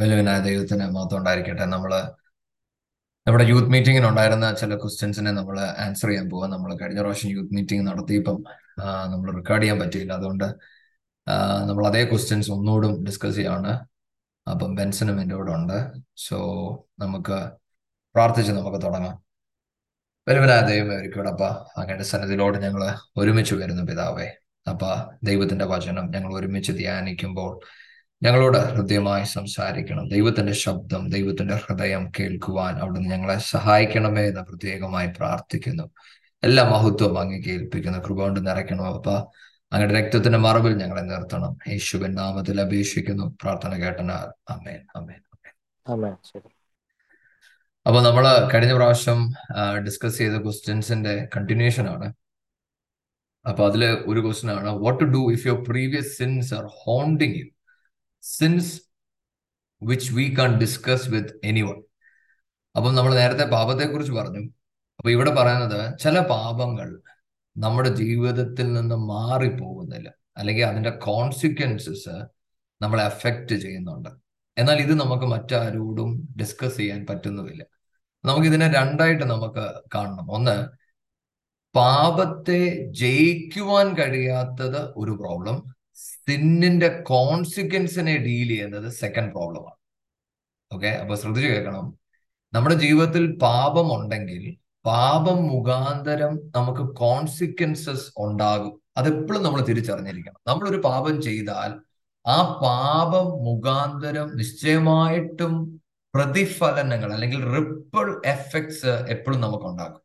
വലുവിനായ ദൈവത്തിന് മഹത്വം ഉണ്ടായിരിക്കട്ടെ നമ്മൾ നമ്മുടെ യൂത്ത് ഉണ്ടായിരുന്ന ചില ക്വസ്റ്റ്യൻസിനെ നമ്മൾ ആൻസർ ചെയ്യാൻ പോവാം. നമ്മൾ കഴിഞ്ഞ പ്രാവശ്യം യൂത്ത് മീറ്റിംഗ് നടത്തിയപ്പം നമ്മൾ റെക്കോർഡ് ചെയ്യാൻ പറ്റിയില്ല. അതുകൊണ്ട് നമ്മൾ അതേ ക്വസ്റ്റ്യൻസ് ഒന്നുകൂടും ഡിസ്കസ് ചെയ്യാണ് അപ്പം ബെൻസനും എന്റെ കൂടെ ഉണ്ട്. സോ നമുക്ക് പ്രാർത്ഥിച്ച് നമുക്ക് തുടങ്ങാം. വലുവനായ ഒരിക്കലും അപ്പ അങ്ങയുടെ സന്നദ്ധിയിലോട് ഞങ്ങൾ ഒരുമിച്ച് വരുന്നു പിതാവേ. അപ്പ ദൈവത്തിന്റെ വചനം ഞങ്ങൾ ഒരുമിച്ച് ധ്യാനിക്കുമ്പോൾ ഞങ്ങളോട് ഹൃദ്യമായി സംസാരിക്കണം. ദൈവത്തിന്റെ ശബ്ദം ദൈവത്തിന്റെ ഹൃദയം കേൾക്കുവാൻ അവിടുന്ന് ഞങ്ങളെ സഹായിക്കണമേ എന്ന് പ്രത്യേകമായി പ്രാർത്ഥിക്കുന്നു. എല്ലാ മഹത്വം അങ്ങ് കേൾപ്പിക്കുന്നു കൃപ കൊണ്ട് നിറയ്ക്കണം അപ്പ. അങ്ങയുടെ രക്തത്തിന്റെ മറവിൽ ഞങ്ങളെ നിർത്തണം. യേശുവിൻ നാമത്തിൽ അപേക്ഷിക്കുന്നു. പ്രാർത്ഥന കേട്ടനാൽ അമേൻ അമേൻ അപ്പൊ നമ്മൾ കഴിഞ്ഞ പ്രാവശ്യം ഡിസ്കസ് ചെയ്ത ക്വസ്റ്റ്യൻസിന്റെ കണ്ടിന്യൂഷൻ ആണ്. അപ്പൊ അതിൽ ഒരു ക്വസ്റ്റ്യൻ ആണ്. What to do if your previous sins are haunting you sins which we can discuss with anyone അപ്പം നമ്മൾ നേരത്തെ പാപത്തെ കുറിച്ച് പറഞ്ഞു. അപ്പൊ ഇവിടെ പറയുന്നത് ചില പാപങ്ങൾ നമ്മുടെ ജീവിതത്തിൽ നിന്ന് മാറിപ്പോകുന്നില്ല അല്ലെങ്കിൽ അതിന്റെ കോൺസിക്വൻസസ് നമ്മളെ അഫക്റ്റ് ചെയ്യുന്നുണ്ട്. എന്നാൽ ഇത് നമുക്ക് മറ്റാരോടും ഡിസ്കസ് ചെയ്യാൻ പറ്റുന്നതില്ല. നമുക്ക് ഇതിനെ രണ്ടായിട്ട് നമുക്ക് കാണണം. ഒന്ന് പാപത്തെ ജയിക്കുവാൻ കഴിയാത്തത് ഒരു പ്രോബ്ലം സിന്നിന്റെ കോൺസിക്വൻസിനെ ഡീൽ ചെയ്യുന്നത് സെക്കൻഡ് പ്രോബ്ലമാണ് ഓക്കെ അപ്പൊ ശ്രദ്ധിച്ചു കേൾക്കണം. നമ്മുടെ ജീവിതത്തിൽ പാപം ഉണ്ടെങ്കിൽ പാപം മുഖാന്തരം നമുക്ക് കോൺസിക്വൻസസ് ഉണ്ടാകും. അതെപ്പോഴും നമ്മൾ തിരിച്ചറിഞ്ഞിരിക്കണം. നമ്മളൊരു പാപം ചെയ്താൽ ആ പാപം മുഖാന്തരം നിശ്ചയമായിട്ടും പ്രതിഫലനങ്ങൾ അല്ലെങ്കിൽ റിപ്പിൾ എഫക്ട്സ് എപ്പോഴും നമുക്ക് ഉണ്ടാകും.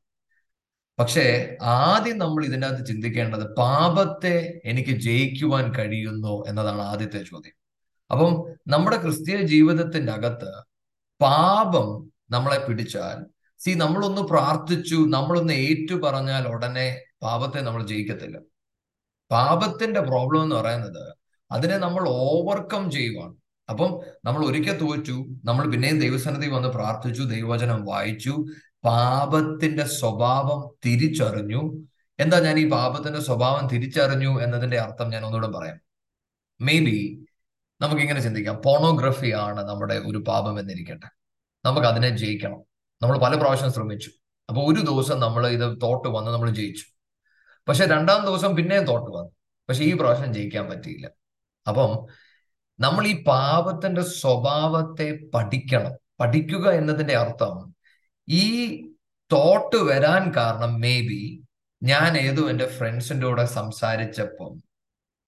പക്ഷേ ആദ്യം നമ്മൾ ഇതിനകത്ത് ചിന്തിക്കേണ്ടത് പാപത്തെ എനിക്ക് ജയിക്കുവാൻ കഴിയുന്നു എന്നതാണ് ആദ്യത്തെ ചോദ്യം. അപ്പം നമ്മുടെ ക്രിസ്തീയ ജീവിതത്തിന്റെ അകത്ത് പാപം നമ്മളെ പിടിച്ചാൽ സി നമ്മളൊന്ന് പ്രാർത്ഥിച്ചു നമ്മളൊന്ന് ഏറ്റു പറഞ്ഞാൽ ഉടനെ പാപത്തെ നമ്മൾ ജയിക്കത്തില്ല. പാപത്തിന്റെ പ്രോബ്ലം എന്ന് പറയുന്നത് അതിനെ നമ്മൾ ഓവർകം ചെയ്യുവാണ്. അപ്പം നമ്മൾ ഒരിക്കൽ തോറ്റു നമ്മൾ പിന്നെയും ദൈവസന്നിധി വന്ന് പ്രാർത്ഥിച്ചു ദൈവവചനം വായിച്ചു പാപത്തിന്റെ സ്വഭാവം തിരിച്ചറിഞ്ഞു. എന്താ ഞാൻ ഈ പാപത്തിന്റെ സ്വഭാവം തിരിച്ചറിഞ്ഞു എന്നതിന്റെ അർത്ഥം ഞാൻ ഒന്നുകൂടെ പറയാം. മേ ബി നമുക്കിങ്ങനെ ചിന്തിക്കാം. പോണോഗ്രഫി ആണ് നമ്മുടെ ഒരു പാപം എന്നിരിക്കട്ടെ. നമുക്ക് അതിനെ ജയിക്കണം. നമ്മൾ പല പ്രാവശ്യം ശ്രമിച്ചു. അപ്പൊ ഒരു ദിവസം നമ്മൾ ഇത് തോട്ട് വന്ന് നമ്മൾ ജയിച്ചു. പക്ഷെ രണ്ടാം ദിവസം പിന്നെയും തോട്ട് വന്നു. പക്ഷെ ഈ പ്രാവശ്യം ജയിക്കാൻ പറ്റിയില്ല. അപ്പം നമ്മൾ ഈ പാപത്തിന്റെ സ്വഭാവത്തെ പഠിക്കണം. പഠിക്കുക എന്നതിന്റെ അർത്ഥം ഈ തോട്ട് വരാൻ കാരണം മേ ബി ഞാൻ ഏതോ എന്റെ ഫ്രണ്ട്സിന്റെ കൂടെ സംസാരിച്ചപ്പം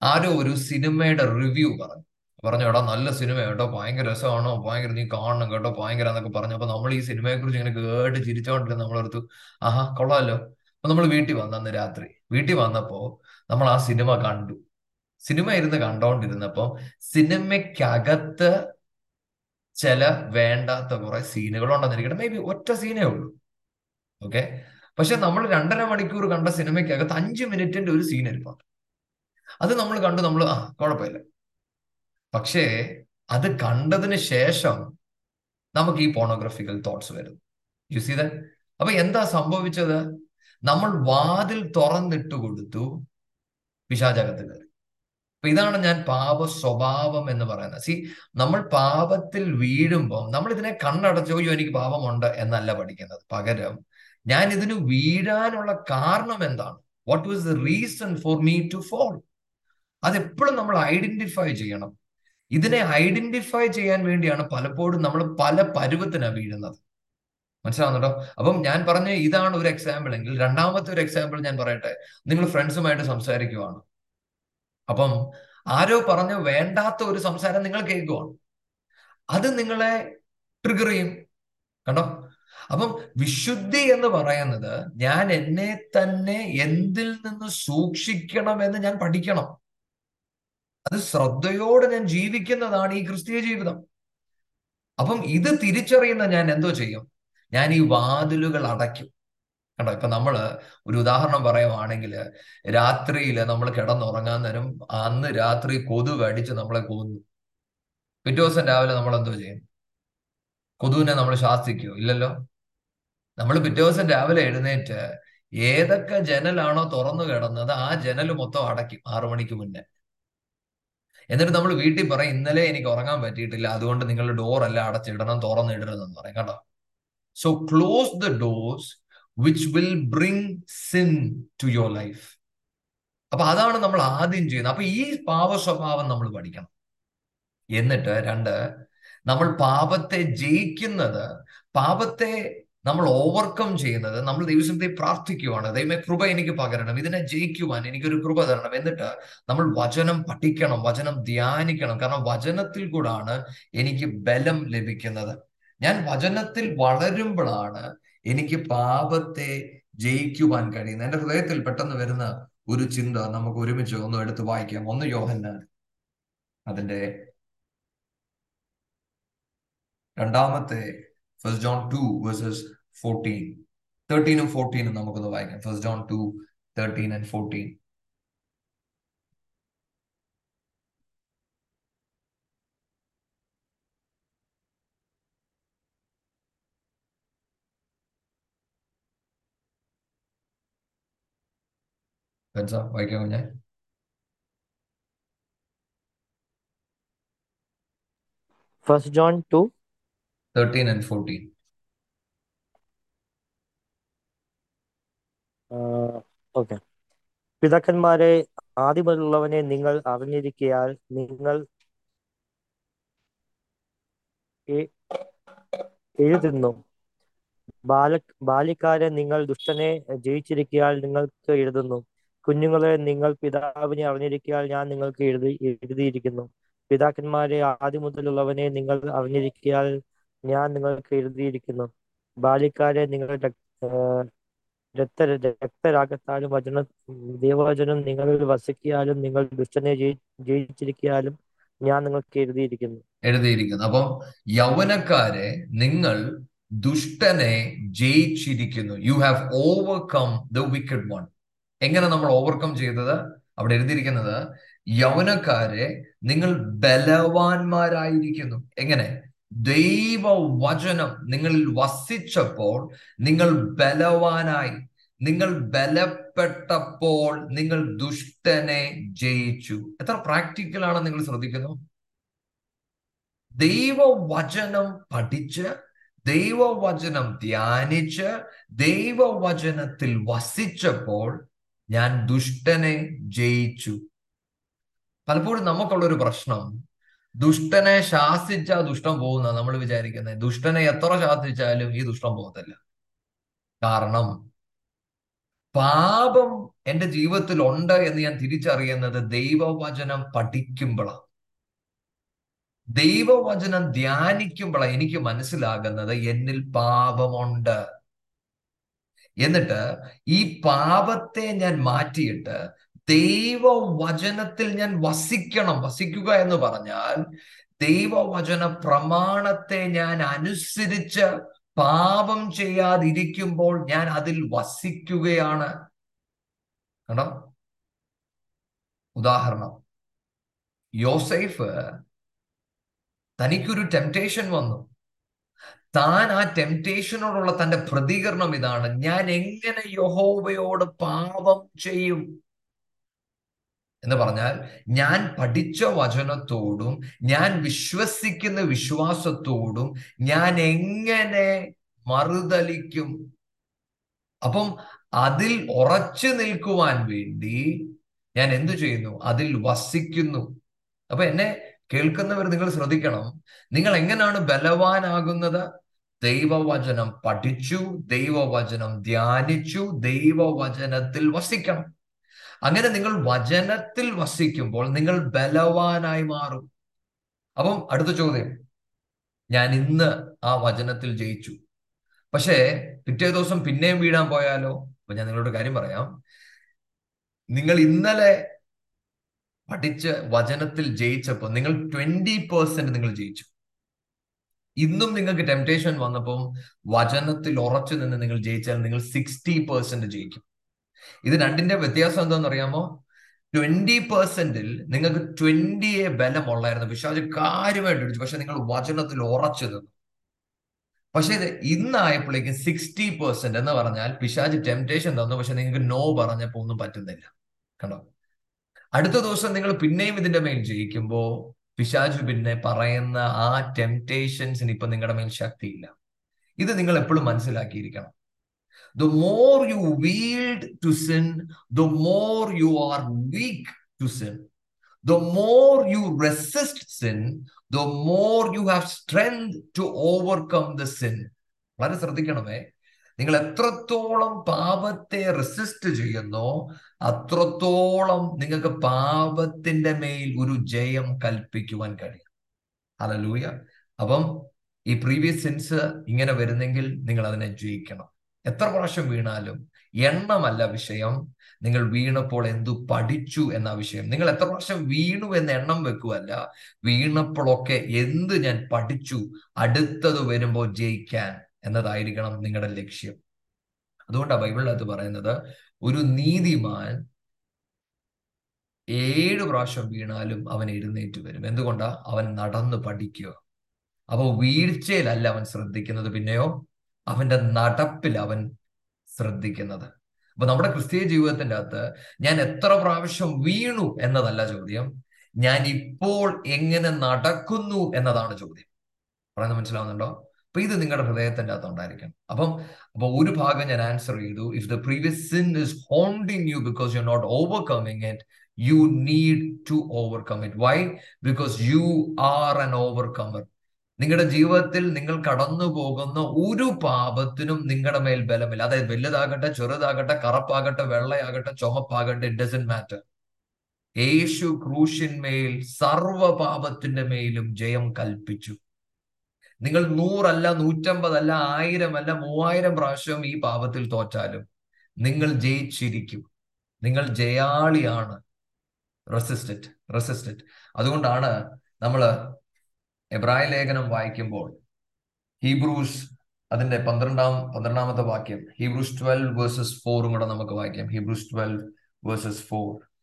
ആരോ ഒരു സിനിമയുടെ റിവ്യൂ പറഞ്ഞു. പറഞ്ഞു എടാ നല്ല സിനിമ കേട്ടോ. ഭയങ്കര രസമാണോ? ഭയങ്കര നീ കാണണം കേട്ടോ. ഭയങ്കര എന്നൊക്കെ പറഞ്ഞു. അപ്പൊ നമ്മൾ ഈ സിനിമയെ കുറിച്ച് ഇങ്ങനെ കേട്ട് ചിരിച്ചോണ്ടിരുന്ന നമ്മളെടുത്തു. ആഹാ കൊള്ളാമല്ലോ അപ്പൊ നമ്മൾ വീട്ടിൽ വന്നു രാത്രി. വീട്ടിൽ വന്നപ്പോ നമ്മൾ ആ സിനിമ കണ്ടു. സിനിമ ഇരുന്ന് കണ്ടോണ്ടിരുന്നപ്പോ സിനിമയ്ക്കകത്ത് ചില വേണ്ടാത്ത കുറെ സീനുകൾ ഉണ്ടെന്നിരിക്കട്ടെ. മേ ബി ഒറ്റ സീനേ ഉള്ളൂ. ഓക്കെ പക്ഷെ നമ്മൾ രണ്ടര മണിക്കൂർ കണ്ട സിനിമയ്ക്കകത്ത് അഞ്ച് മിനിറ്റിന്റെ ഒരു സീൻ ഇരിപ്പുണ്ട്. അത് നമ്മൾ കണ്ടു നമ്മൾ ആ കുഴപ്പമില്ല. പക്ഷേ അത് കണ്ടതിന് ശേഷം നമുക്ക് ഈ പോണോഗ്രഫിക്കൽ തോട്ട്സ് വരുന്നു. യു സീ ദ അപ്പൊ എന്താ സംഭവിച്ചത്? നമ്മൾ വാതിൽ തുറന്നിട്ട് കൊടുത്തു പിശാചകത്ത് കയറി അപ്പൊ ഇതാണ് ഞാൻ പാപ സ്വഭാവം എന്ന് പറയുന്നത്. സി നമ്മൾ പാപത്തിൽ വീഴുമ്പോൾ നമ്മൾ ഇതിനെ കണ്ണടച്ചോ അയ്യോ എനിക്ക് പാപമുണ്ട് എന്നല്ല പഠിക്കുന്നത്. പകരം ഞാൻ ഇതിന് വീഴാനുള്ള കാരണം എന്താണ്? What was the reason for me to fall അതെപ്പോഴും നമ്മൾ ഐഡന്റിഫൈ ചെയ്യണം. ഇതിനെ ഐഡന്റിഫൈ ചെയ്യാൻ വേണ്ടിയാണ് പലപ്പോഴും നമ്മൾ പല പരുവത്തിനാണ് വീഴുന്നത്. മനസ്സിലാവുന്നുണ്ടോ? അപ്പം ഞാൻ പറഞ്ഞ ഇതാണ് ഒരു എക്സാമ്പിൾ എങ്കിൽ രണ്ടാമത്തെ ഒരു എക്സാമ്പിൾ ഞാൻ പറയട്ടെ. നിങ്ങൾ ഫ്രണ്ട്സുമായിട്ട് സംസാരിക്കുവാണ്. അപ്പം ആരോ പറഞ്ഞ് വേണ്ടാത്ത ഒരു സംസാരം നിങ്ങൾ കേൾക്കുവാണ്. അത് നിങ്ങളെ ട്രിഗർ ചെയ്യും. കണ്ടോ? അപ്പം വിശുദ്ധി എന്ന് പറയുന്നത് ഞാൻ എന്നെ തന്നെ എന്തിൽ നിന്ന് സൂക്ഷിക്കണം എന്ന് ഞാൻ പഠിക്കണം. അത് ശ്രദ്ധയോടെ ഞാൻ ജീവിക്കുന്നതാണ് ഈ ക്രിസ്തീയ ജീവിതം. അപ്പം ഇത് തിരിച്ചറിയുന്ന ഞാൻ എന്തോ ചെയ്യും? ഞാൻ ഈ വാതിലുകൾ അടയ്ക്കും. കണ്ടോ? ഇപ്പൊ നമ്മൾ ഒരു ഉദാഹരണം പറയുവാണെങ്കിൽ രാത്രിയിൽ നമ്മൾ കിടന്നുറങ്ങാൻ നേരം അന്ന് രാത്രി കൊതുക് അടിച്ച് നമ്മളെ കൊന്നു. പിറ്റേ ദിവസം രാവിലെ നമ്മൾ എന്തോ ചെയ്യും? കൊതുവിനെ നമ്മൾ ശാസിക്കോ ഇല്ലല്ലോ. നമ്മൾ പിറ്റേ ദിവസം രാവിലെ എഴുന്നേറ്റ് ഏതൊക്കെ ജനലാണോ തുറന്നു കിടന്നത് ആ ജനൽ മൊത്തം അടയ്ക്കും ആറു മണിക്ക് മുന്നേ. എന്നിട്ട് നമ്മൾ വീട്ടിൽ പറയും ഇന്നലെ എനിക്ക് ഉറങ്ങാൻ പറ്റിയിട്ടില്ല. അതുകൊണ്ട് നിങ്ങൾ ഡോർ എല്ലാം അടച്ചിടണം തുറന്നിടരുതെന്ന് പറയും. കേട്ടോ so close the doors which will bring sin to your life അപ്പൊ അതാണ് നമ്മൾ ആദ്യം ചെയ്യുന്നത്. അപ്പൊ ഈ പാപ സ്വഭാവം നമ്മൾ പഠിക്കണം. എന്നിട്ട് രണ്ട് നമ്മൾ പാപത്തെ ജയിക്കുന്നത് പാപത്തെ നമ്മൾ ഓവർകം ചെയ്യുന്നത് നമ്മൾ ദൈവസത്തെ പ്രാർത്ഥിക്കുവാണ്. ദൈവമേ കൃപ എനിക്ക് പകരണം. ഇതിനെ ജയിക്കുവാൻ എനിക്കൊരു കൃപ തരണം. എന്നിട്ട് നമ്മൾ വചനം പഠിക്കണം വചനം ധ്യാനിക്കണം. കാരണം വചനത്തിൽ കൂടാണ് എനിക്ക് ബലം ലഭിക്കുന്നത്. ഞാൻ വചനത്തിൽ വളരുമ്പോഴാണ് എനിക്ക് പാപത്തെ ജയിക്കുവാൻ കഴിയുന്ന എന്റെ ഹൃദയത്തിൽ പെട്ടെന്ന് വരുന്ന ഒരു ചിന്ത നമുക്ക് ഒരുമിച്ച് ഒന്ന് എടുത്ത് വായിക്കാം. ഒന്ന് യോഹന്നാൻ അതിന്റെ രണ്ടാമത്തെ first John two verses fourteen തേർട്ടീനും ഫോർട്ടീനും നമുക്കൊന്ന് വായിക്കാം. First John two thirteen and fourteen വായിക്കാം കുഞ്ഞെ first John two thirteen and fourteen okay പിതാക്കന്മാരെ ആദ്യമുള്ളവനെ നിങ്ങൾ അറിഞ്ഞിരിക്കയാൽ നിങ്ങൾ എഴുതുന്നു. ബാല ബാല്യക്കാരെ നിങ്ങൾ ദുഷ്ടനെ ജയിച്ചിരിക്കയാൽ നിങ്ങൾക്ക് എഴുതുന്നു. കുഞ്ഞുങ്ങളെ നിങ്ങൾ പിതാവിനെ അറിഞ്ഞിരിക്കയാൽ ഞാൻ നിങ്ങൾക്ക് എഴുതി എഴുതിയിരിക്കുന്നു. പിതാക്കന്മാരെ ആദ്യം മുതലുള്ളവനെ നിങ്ങൾ അറിഞ്ഞിരിക്കയാൽ ഞാൻ നിങ്ങൾക്ക് എഴുതിയിരിക്കുന്നു. ബാല്യക്കാരെ നിങ്ങൾ രക്ത രക്തരാഗത്താലും വചന ദൈവവചനം നിങ്ങളിൽ വസിക്കാലും നിങ്ങൾ ദുഷ്ടനെ ജയി ജയിച്ചിരിക്കാലും ഞാൻ നിങ്ങൾക്ക് എഴുതിയിരിക്കുന്നു. എഴുതിയിരിക്കുന്നു. അപ്പം യൗവനക്കാരെ നിങ്ങൾ ദുഷ്ടനെ ജയിച്ചിരിക്കുന്നു. You have overcome the wicked one എങ്ങനെ നമ്മൾ ഓവർകം ചെയ്തത്? അവിടെ എഴുതിയിരിക്കുന്നത് യൗവനക്കാരെ നിങ്ങൾ ബലവാന്മാരായിരിക്കുന്നു. എങ്ങനെ? ദൈവവചനം നിങ്ങളിൽ വസിച്ചപ്പോൾ നിങ്ങൾ ബലവാനായി. നിങ്ങൾ ബലപ്പെട്ടപ്പോൾ നിങ്ങൾ ദുഷ്ടനെ ജയിച്ചു. എത്ര പ്രാക്ടിക്കൽ ആണ് നിങ്ങൾ ശ്രദ്ധിക്കുന്നു? ദൈവവചനം പഠിച്ച് ദൈവവചനം ധ്യാനിച്ച് ദൈവവചനത്തിൽ വസിച്ചപ്പോൾ ഞാൻ ദുഷ്ടനെ ജയിച്ചു. പലപ്പോഴും നമുക്കുള്ള ഒരു പ്രശ്നം ദുഷ്ടനെ ശാസിച്ചാൽ ദുഷ്ടം പോകുന്ന നമ്മൾ വിചാരിക്കുന്നത് ദുഷ്ടനെ എത്ര ശാസിച്ചാലും ഈ ദുഷ്ടം പോകത്തില്ല. കാരണം പാപം എന്റെ ജീവിതത്തിൽ ഉണ്ട് എന്ന് ഞാൻ തിരിച്ചറിയുന്നത് ദൈവവചനം പഠിക്കുമ്പോഴാണ് ദൈവവചനം ധ്യാനിക്കുമ്പോഴാണ് എനിക്ക് മനസ്സിലാകുന്നത് എന്നിൽ പാപമുണ്ട്. എന്നിട്ട് ഈ പാപത്തെ ഞാൻ മാറ്റിയിട്ട് ദൈവവചനത്തിൽ ഞാൻ വസിക്കണം വസിക്കുക എന്ന് പറഞ്ഞാൽ ദൈവവചന പ്രമാണത്തെ ഞാൻ അനുസരിച്ച് പാപം ചെയ്യാതിരിക്കുമ്പോൾ ഞാൻ അതിൽ വസിക്കുകയാണ്. കണ്ടോ? ഉദാഹരണം യോസൈഫ് തനിക്കൊരു ടെംപ്റ്റേഷൻ വന്നു. താൻ ആ ടെംപ്റ്റേഷനോടുള്ള തന്റെ പ്രതികരണം ഇതാണ്. ഞാൻ എങ്ങനെ യഹോവയോട് പാപം ചെയ്യും? എന്ന് പറഞ്ഞാൽ ഞാൻ പഠിച്ച വചനത്തോടും ഞാൻ വിശ്വസിക്കുന്ന വിശ്വാസത്തോടും ഞാൻ എങ്ങനെ മറുതലിക്കും? അപ്പം അതിൽ ഉറച്ചു നിൽക്കുവാൻ വേണ്ടി ഞാൻ എന്തു ചെയ്യുന്നു? അതിൽ വസിക്കുന്നു. അപ്പൊ എന്നെ കേൾക്കുന്നവർ നിങ്ങൾ ശ്രദ്ധിക്കണം. നിങ്ങൾ എങ്ങനെയാണ് ബലവാനാകുന്നത്? ദൈവവചനം പഠിച്ചു ദൈവവചനം ധ്യാനിച്ചു ദൈവവചനത്തിൽ വസിക്കണം. അങ്ങനെ നിങ്ങൾ വചനത്തിൽ വസിക്കുമ്പോൾ നിങ്ങൾ ബലവാനായി മാറും. അപ്പം അടുത്ത ചോദ്യം. ഞാൻ ഇന്ന് ആ വചനത്തിൽ ജയിച്ചു. പക്ഷേ പിറ്റേ ദിവസം പിന്നെയും വീഴാൻ പോയാലോ? അപ്പൊ ഞാൻ നിങ്ങളോട് കാര്യം പറയാം. നിങ്ങൾ ഇന്നലെ പഠിച്ച് വചനത്തിൽ ജയിച്ചപ്പോൾ നിങ്ങൾ ട്വന്റി പെർസെന്റ് നിങ്ങൾ ജയിച്ചു. ഇന്നും നിങ്ങൾക്ക് ടെംപ്റ്റേഷൻ വന്നപ്പോൾ വചനത്തിൽ ഉറച്ചു നിന്ന് നിങ്ങൾ ജയിച്ചാൽ നിങ്ങൾ സിക്സ്റ്റി പെർസെന്റ് ജയിക്കും. ഇത് രണ്ടിന്റെ വ്യത്യാസം എന്താണെന്ന് അറിയാമോ? ട്വന്റി പെർസെന്റിൽ നിങ്ങൾക്ക് ട്വന്റിയെ ബലമുള്ളായിരുന്നു പിശാജ് കാര്യമായിട്ട് പക്ഷെ നിങ്ങൾ വചനത്തിൽ ഉറച്ചു നിന്നു. പക്ഷെ ഇത് ഇന്നായപ്പോഴേക്കും സിക്സ്റ്റി പെർസെന്റ് എന്ന് പറഞ്ഞാൽ പിശാജ് ടെംപ്റ്റേഷൻ തന്നു. പക്ഷെ നിങ്ങൾക്ക് നോ പറഞ്ഞപ്പോ ഒന്നും പറ്റുന്നില്ല. കണ്ടോ? അടുത്ത ദിവസം നിങ്ങൾ പിന്നെയും ഇതിന്റെ മേൽ ജയിക്കുമ്പോ പിശാചു പിന്നെ പറയുന്ന ആ ടെംപ്റ്റേഷൻസിന് ഇപ്പൊ നിങ്ങളുടെ മേൽ ശക്തിയില്ല. ഇത് നിങ്ങൾ എപ്പോഴും മനസ്സിലാക്കിയിരിക്കണം. The more you yield to sin the more you are weak to sin the more you resist sin the more you have strength to overcome the sin വളരെ ശ്രദ്ധിക്കണമേ. നിങ്ങൾ എത്രത്തോളം പാപത്തെ റെസിസ്റ്റ് ചെയ്യുന്നു അത്രത്തോളം നിങ്ങൾക്ക് പാപത്തിന്റെ മേൽ ഒരു ജയം കൽപ്പിക്കുവാൻ കഴിയും. ഹലലൂയ അപ്പം ഈ പ്രീവിയസ് സെൻസ് ഇങ്ങനെ വരുന്നെങ്കിൽ നിങ്ങൾ അതിനെ ജയിക്കണം. എത്ര പ്രാവശ്യം വീണാലും എണ്ണമല്ല വിഷയം. നിങ്ങൾ വീണപ്പോൾ എന്തു പഠിച്ചു എന്ന വിഷയം. നിങ്ങൾ എത്ര പ്രാവശ്യം വീണു എന്ന് എണ്ണം വെക്കുവല്ല. വീണപ്പോഴൊക്കെ എന്ത് ഞാൻ പഠിച്ചു? അടുത്തത് വരുമ്പോൾ ജയിക്കാൻ. എന്നതായിരിക്കണം നിങ്ങളുടെ ലക്ഷ്യം. അതുകൊണ്ടാണ് ബൈബിളിനകത്ത് പറയുന്നത് ഒരു നീതിമാൻ ഏഴ് പ്രാവശ്യം വീണാലും അവൻ എഴുന്നേറ്റ് വരും. എന്തുകൊണ്ടാ? അവൻ നടന്ന് പഠിക്കുക. അപ്പോൾ വീഴ്ചയിലല്ല അവൻ ശ്രദ്ധിക്കുന്നത് പിന്നെയോ അവന്റെ നടപ്പിൽ അവൻ ശ്രദ്ധിക്കുന്നത്. അപ്പൊ നമ്മുടെ ക്രിസ്തീയ ജീവിതത്തിന്റെ അകത്ത് ഞാൻ എത്ര പ്രാവശ്യം വീണു എന്നതല്ല ചോദ്യം. ഞാൻ ഇപ്പോൾ എങ്ങനെ നടക്കുന്നു എന്നതാണ് ചോദ്യം. പറയുന്നത് മനസ്സിലാവുന്നുണ്ടോ? അപ്പൊ ഇത് നിങ്ങളുടെ ഹൃദയത്തിന്റെ അകത്ത് ഉണ്ടായിരിക്കണം അപ്പം അപ്പൊ ഒരു ഭാഗം ഞാൻ ആൻസർ ചെയ്തു. If the previous sin is haunting you because you not overcoming it you need to overcome it why because you are an overcomer നിങ്ങളുടെ ജീവിതത്തിൽ നിങ്ങൾ കടന്നു പോകുന്ന ഒരു പാപത്തിനും നിങ്ങളുടെ മേൽ ബലമില്ല. അതായത് വലുതാകട്ടെ ചെറുതാകട്ടെ കറുപ്പാകട്ടെ വെള്ളയാകട്ടെ ചുമപ്പാകട്ടെ ഇറ്റ് ഡസൻ മാറ്റർ യേശു ക്രൂശിന്മേൽ സർവ പാപത്തിന്റെ മേലും ജയം കൽപ്പിച്ചു. നിങ്ങൾ നൂറല്ല നൂറ്റമ്പതല്ല അല്ല മൂവായിരം പ്രാവശ്യം ഈ പാപത്തിൽ തോറ്റാലും നിങ്ങൾ ജയിച്ചിരിക്കും. നിങ്ങൾ ജയാളിയാണ്. റെസിസ്റ്റന്റ് റെസിസ്റ്റന്റ് അതുകൊണ്ടാണ് നമ്മൾ എബ്രായ ലേഖനം വായിക്കുമ്പോൾ ഹീബ്രൂസ് അതിന്റെ പന്ത്രണ്ടാം പന്ത്രണ്ടാമത്തെ വാക്യം ഹീബ്രൂസ് ട്വൽവ് വേഴ്സസ് ഫോറും കൂടെ നമുക്ക് വായിക്കാം. Hebrews twelve verses four.